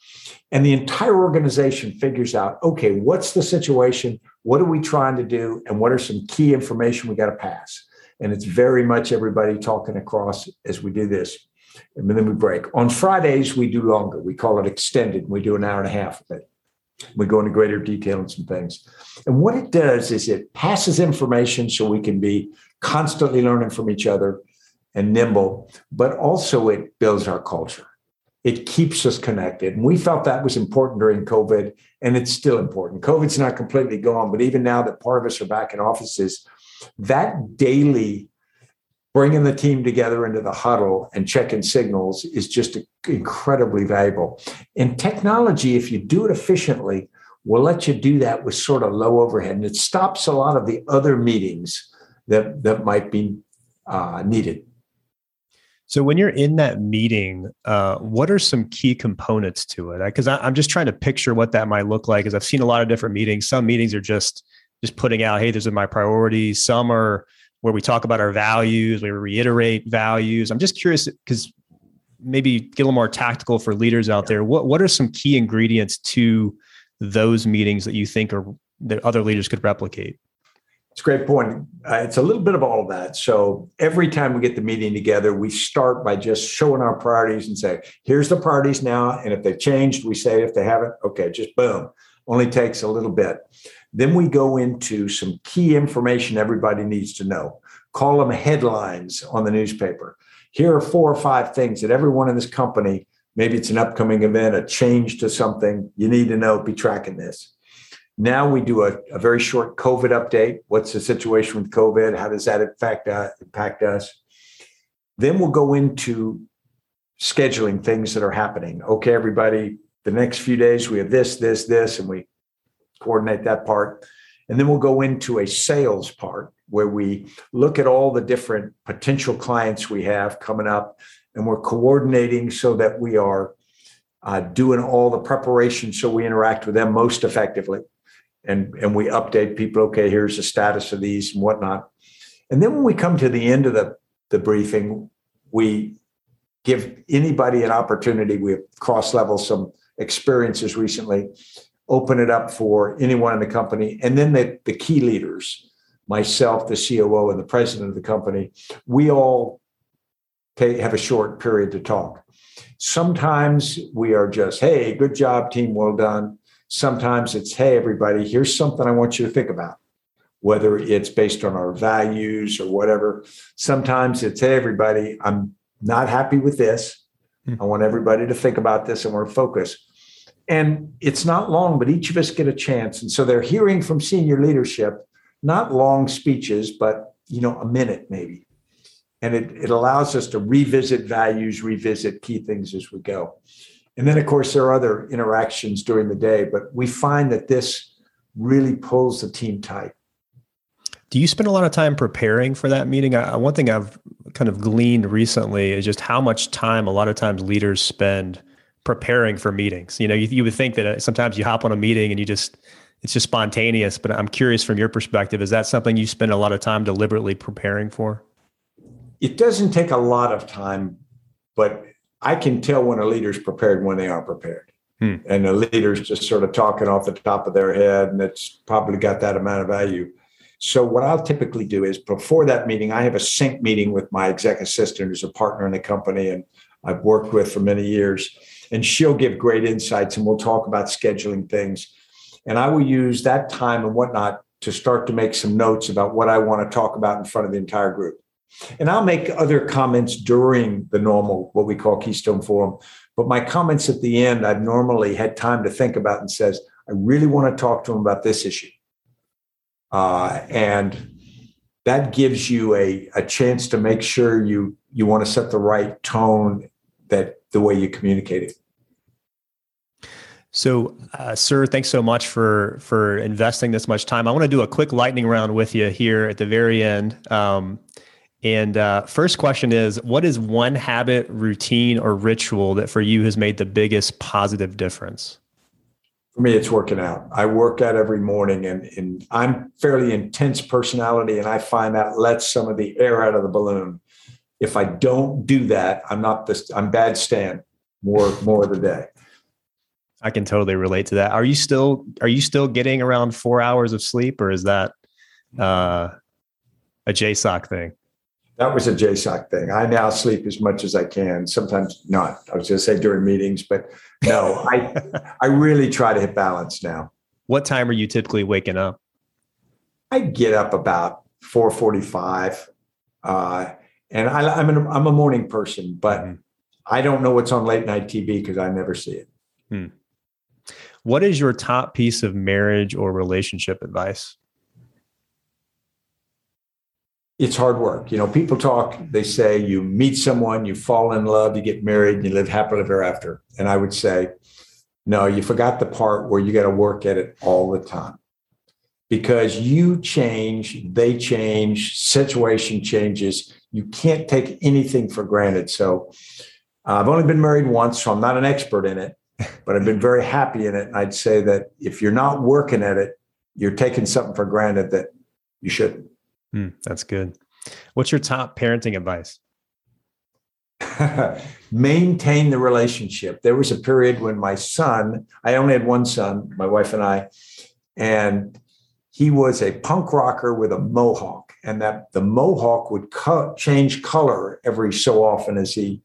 And the entire organization figures out okay, what's the situation? What are we trying to do? And what are some key information we got to pass? And it's very much everybody talking across as we do this. And then we break. On Fridays, we do longer. We call it extended. And we do an hour and a half of it. We go into greater detail on some things. And what it does is it passes information so we can be constantly learning from each other and nimble, but also it builds our culture. It keeps us connected. And we felt that was important during COVID, and it's still important. COVID's not completely gone, but even now that part of us are back in offices, that daily bringing the team together into the huddle and checking signals is just incredibly valuable. And technology, if you do it efficiently, will let you do that with sort of low overhead, and it stops a lot of the other meetings that that might be uh, needed. So when you're in that meeting, uh, what are some key components to it? Because I'm just trying to picture what that might look like. Because I've seen a lot of different meetings. Some meetings are just just putting out, "Hey, these are my priorities." Some are where we talk about our values, we reiterate values. I'm just curious because maybe get a little more tactical for leaders out there. What what are some key ingredients to those meetings that you think are that other leaders could replicate? It's a great point. Uh, it's a little bit of all of that. So every time we get the meeting together, we start by just showing our priorities and say, here's the priorities now. And if they've changed, we say, if they haven't, okay, just boom. Only takes a little bit. Then we go into some key information everybody needs to know. Call them headlines on the newspaper. Here are four or five things that everyone in this company, maybe it's an upcoming event, a change to something, you need to know, be tracking this. Now we do a, a very short COVID update. What's the situation with COVID? How does that affect, uh, impact us? Then we'll go into scheduling things that are happening. Okay, everybody, the next few days we have this, this, this, and we coordinate that part. And then we'll go into a sales part where we look at all the different potential clients we have coming up and we're coordinating so that we are uh, doing all the preparation so we interact with them most effectively. And, and we update people, okay, here's the status of these and whatnot. And then when we come to the end of the, the briefing, we give anybody an opportunity. We cross level some experiences recently open it up for anyone in the company. And then the, the key leaders, myself, the COO, and the president of the company, we all take, have a short period to talk. Sometimes we are just, hey, good job, team, well done. Sometimes it's, hey, everybody, here's something I want you to think about, whether it's based on our values or whatever. Sometimes it's, hey, everybody, I'm not happy with this. Hmm. I want everybody to think about this and we're focused and it's not long, but each of us get a chance. And so they're hearing from senior leadership, not long speeches, but you know, a minute maybe. and it, it allows us to revisit values, revisit key things as we go. And then, of course, there are other interactions during the day, but we find that this really pulls the team tight. Do you spend a lot of time preparing for that meeting? I, one thing I've kind of gleaned recently is just how much time a lot of times leaders spend preparing for meetings. You know, you, you would think that uh, sometimes you hop on a meeting and you just it's just spontaneous. But I'm curious from your perspective, is that something you spend a lot of time deliberately preparing for? It doesn't take a lot of time, but I can tell when a leader's prepared when they aren't prepared. Hmm. And the leader's just sort of talking off the top of their head, and it's probably got that amount of value. So, what I'll typically do is before that meeting, I have a sync meeting with my exec assistant, who's a partner in the company and I've worked with for many years. And she'll give great insights, and we'll talk about scheduling things. And I will use that time and whatnot to start to make some notes about what I want to talk about in front of the entire group. And I'll make other comments during the normal, what we call Keystone Forum. But my comments at the end, I've normally had time to think about and says, I really want to talk to them about this issue. Uh, and that gives you a, a chance to make sure you you want to set the right tone that the way you communicate it. So, uh, sir, thanks so much for for investing this much time. I want to do a quick lightning round with you here at the very end. Um, and uh, first question is, what is one habit, routine, or ritual that for you has made the biggest positive difference? For me, it's working out. I work out every morning, and, and I'm fairly intense personality, and I find that lets some of the air out of the balloon. If I don't do that, I'm not this. I'm bad Stan more more of the day. I can totally relate to that. Are you still are you still getting around four hours of sleep, or is that uh, a JSOC thing? That was a JSOC thing. I now sleep as much as I can. Sometimes not. I was going to say during meetings, but no, I I really try to hit balance now. What time are you typically waking up? I get up about four forty-five, uh, and I, am an, I'm a morning person, but mm-hmm. I don't know what's on late night TV because I never see it. Hmm. What is your top piece of marriage or relationship advice? It's hard work. You know, people talk, they say you meet someone, you fall in love, you get married, and you live happily ever after. And I would say, no, you forgot the part where you got to work at it all the time because you change, they change, situation changes. You can't take anything for granted. So uh, I've only been married once, so I'm not an expert in it but I've been very happy in it. And I'd say that if you're not working at it, you're taking something for granted that you shouldn't. Mm, that's good. What's your top parenting advice? Maintain the relationship. There was a period when my son, I only had one son, my wife and I, and he was a punk rocker with a mohawk, and that the mohawk would co- change color every so often as he,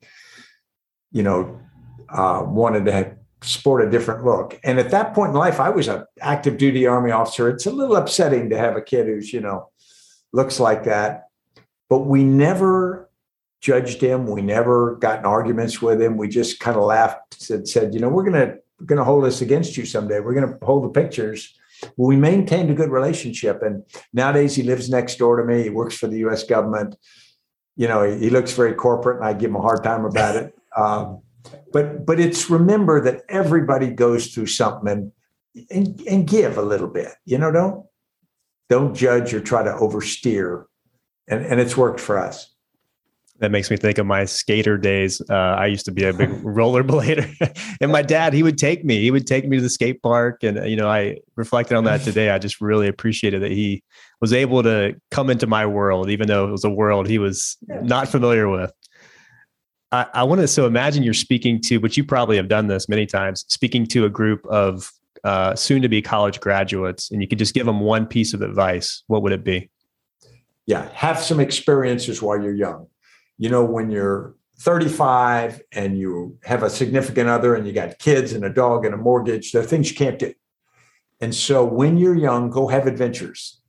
you know, uh, wanted to have, sport a different look. And at that point in life, I was an active duty Army officer. It's a little upsetting to have a kid who's, you know, looks like that. But we never judged him. We never got in arguments with him. We just kind of laughed and said, you know, we're gonna we're gonna hold this against you someday. We're gonna hold the pictures. Well, we maintained a good relationship. And nowadays he lives next door to me. He works for the US government. You know, he, he looks very corporate and I give him a hard time about it. Um, but but it's remember that everybody goes through something and, and, and give a little bit you know don't don't judge or try to oversteer and and it's worked for us that makes me think of my skater days. Uh, I used to be a big rollerblader, and my dad he would take me. He would take me to the skate park, and you know I reflected on that today. I just really appreciated that he was able to come into my world, even though it was a world he was not familiar with. I, I want to so imagine you're speaking to, but you probably have done this many times, speaking to a group of uh, soon to be college graduates, and you could just give them one piece of advice. What would it be? Yeah, have some experiences while you're young. You know, when you're 35 and you have a significant other and you got kids and a dog and a mortgage, there are things you can't do. And so when you're young, go have adventures.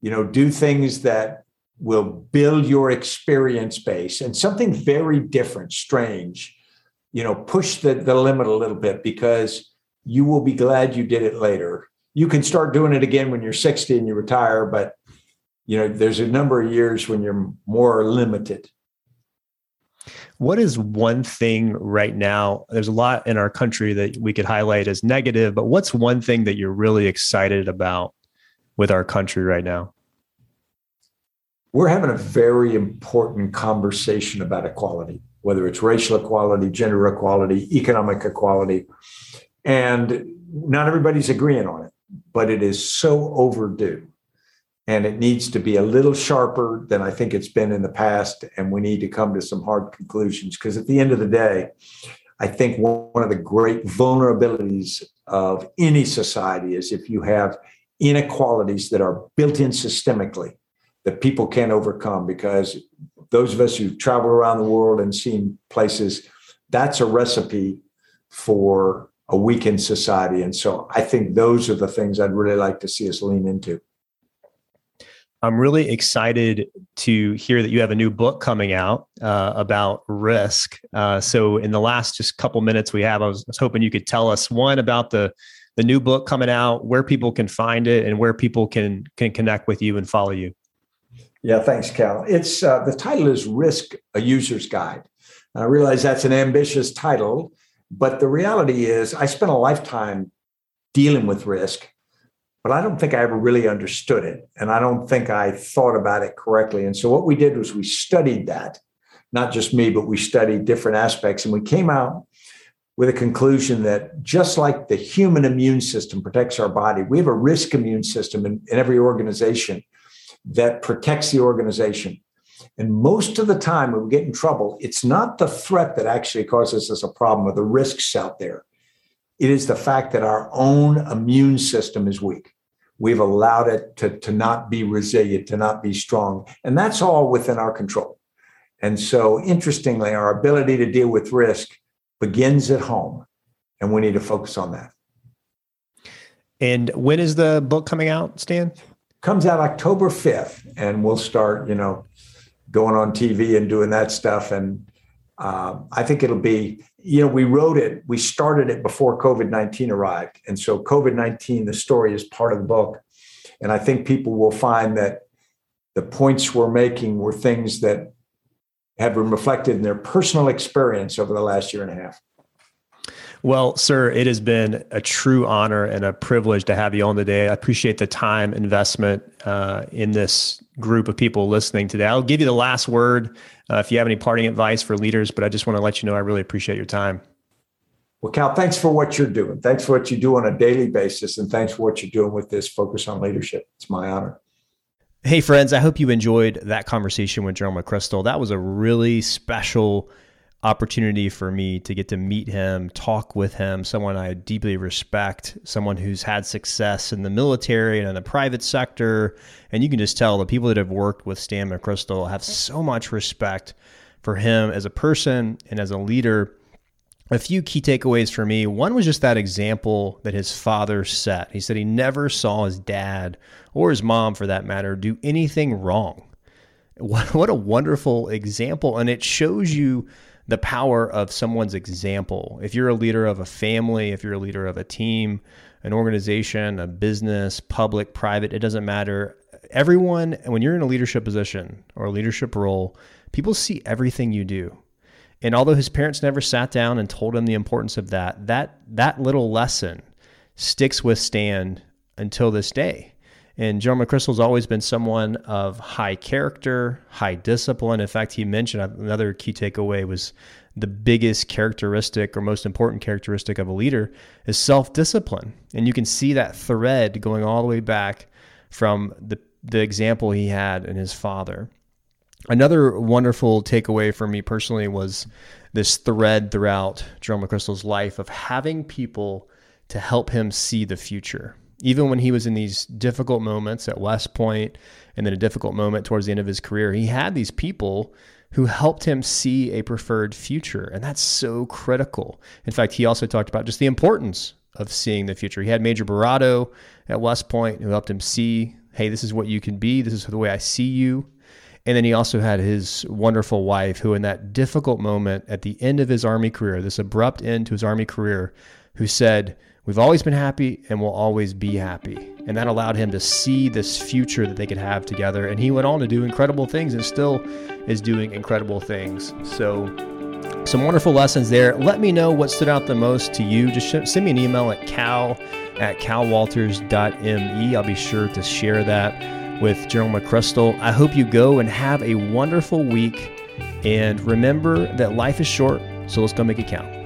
You know, do things that will build your experience base and something very different, strange, you know, push the, the limit a little bit because you will be glad you did it later. You can start doing it again when you're 60 and you retire, but you know, there's a number of years when you're more limited. What is one thing right now? There's a lot in our country that we could highlight as negative, but what's one thing that you're really excited about with our country right now? We're having a very important conversation about equality, whether it's racial equality, gender equality, economic equality. And not everybody's agreeing on it, but it is so overdue and it needs to be a little sharper than I think it's been in the past. And we need to come to some hard conclusions because at the end of the day, I think one of the great vulnerabilities of any society is if you have inequalities that are built in systemically that people can't overcome because those of us who travel around the world and seen places, that's a recipe for a weakened society. And so I think those are the things I'd really like to see us lean into. I'm really excited to hear that you have a new book coming out uh, about risk. Uh, so, in the last just couple minutes we have, I was, I was, hoping you could tell us one about the the new book coming out, where people can find it, and where people can can connect with you and follow you. Yeah, thanks, Cal. It's uh, the title is Risk: A User's Guide. I realize that's an ambitious title, but the reality is, I spent a lifetime dealing with risk but I don't think I ever really understood it. And I don't think I thought about it correctly. And so what we did was we studied that, not just me, but we studied different aspects. And we came out with a conclusion that just like the human immune system protects our body, we have a risk immune system in, in every organization that protects the organization. And most of the time when we get in trouble, it's not the threat that actually causes us a problem or the risks out there. It is the fact that our own immune system is weak. We've allowed it to, to not be resilient, to not be strong. And that's all within our control. And so, interestingly, our ability to deal with risk begins at home. And we need to focus on that. And when is the book coming out, Stan? Comes out October 5th. And we'll start, you know, going on TV and doing that stuff. And uh, I think it'll be you know, we wrote it, we started it before COVID 19 arrived. And so, COVID 19, the story is part of the book. And I think people will find that the points we're making were things that have been reflected in their personal experience over the last year and a half. Well, sir, it has been a true honor and a privilege to have you on today. I appreciate the time investment uh, in this group of people listening today. I'll give you the last word uh, if you have any parting advice for leaders, but I just want to let you know I really appreciate your time. Well, Cal, thanks for what you're doing. Thanks for what you do on a daily basis, and thanks for what you're doing with this focus on leadership. It's my honor. Hey, friends, I hope you enjoyed that conversation with General McChrystal. That was a really special opportunity for me to get to meet him, talk with him, someone I deeply respect, someone who's had success in the military and in the private sector. And you can just tell the people that have worked with Stan McChrystal have so much respect for him as a person and as a leader. A few key takeaways for me. One was just that example that his father set. He said he never saw his dad or his mom, for that matter, do anything wrong. What, what a wonderful example. And it shows you the power of someone's example. If you're a leader of a family, if you're a leader of a team, an organization, a business, public, private, it doesn't matter. Everyone, when you're in a leadership position or a leadership role, people see everything you do. And although his parents never sat down and told him the importance of that, that that little lesson sticks with Stan until this day. And Joe McChrystal's always been someone of high character, high discipline. In fact, he mentioned uh, another key takeaway was the biggest characteristic or most important characteristic of a leader is self discipline. And you can see that thread going all the way back from the, the example he had in his father. Another wonderful takeaway for me personally was this thread throughout Joe McChrystal's life of having people to help him see the future even when he was in these difficult moments at West Point and then a difficult moment towards the end of his career, he had these people who helped him see a preferred future. And that's so critical. In fact, he also talked about just the importance of seeing the future. He had Major Barado at West Point who helped him see, hey, this is what you can be, this is the way I see you. And then he also had his wonderful wife, who, in that difficult moment at the end of his Army career, this abrupt end to his Army career, who said, We've always been happy and we'll always be happy. And that allowed him to see this future that they could have together. And he went on to do incredible things and still is doing incredible things. So, some wonderful lessons there. Let me know what stood out the most to you. Just send me an email at cal at calwalters.me. I'll be sure to share that with General McChrystal. I hope you go and have a wonderful week. And remember that life is short, so let's go make it count.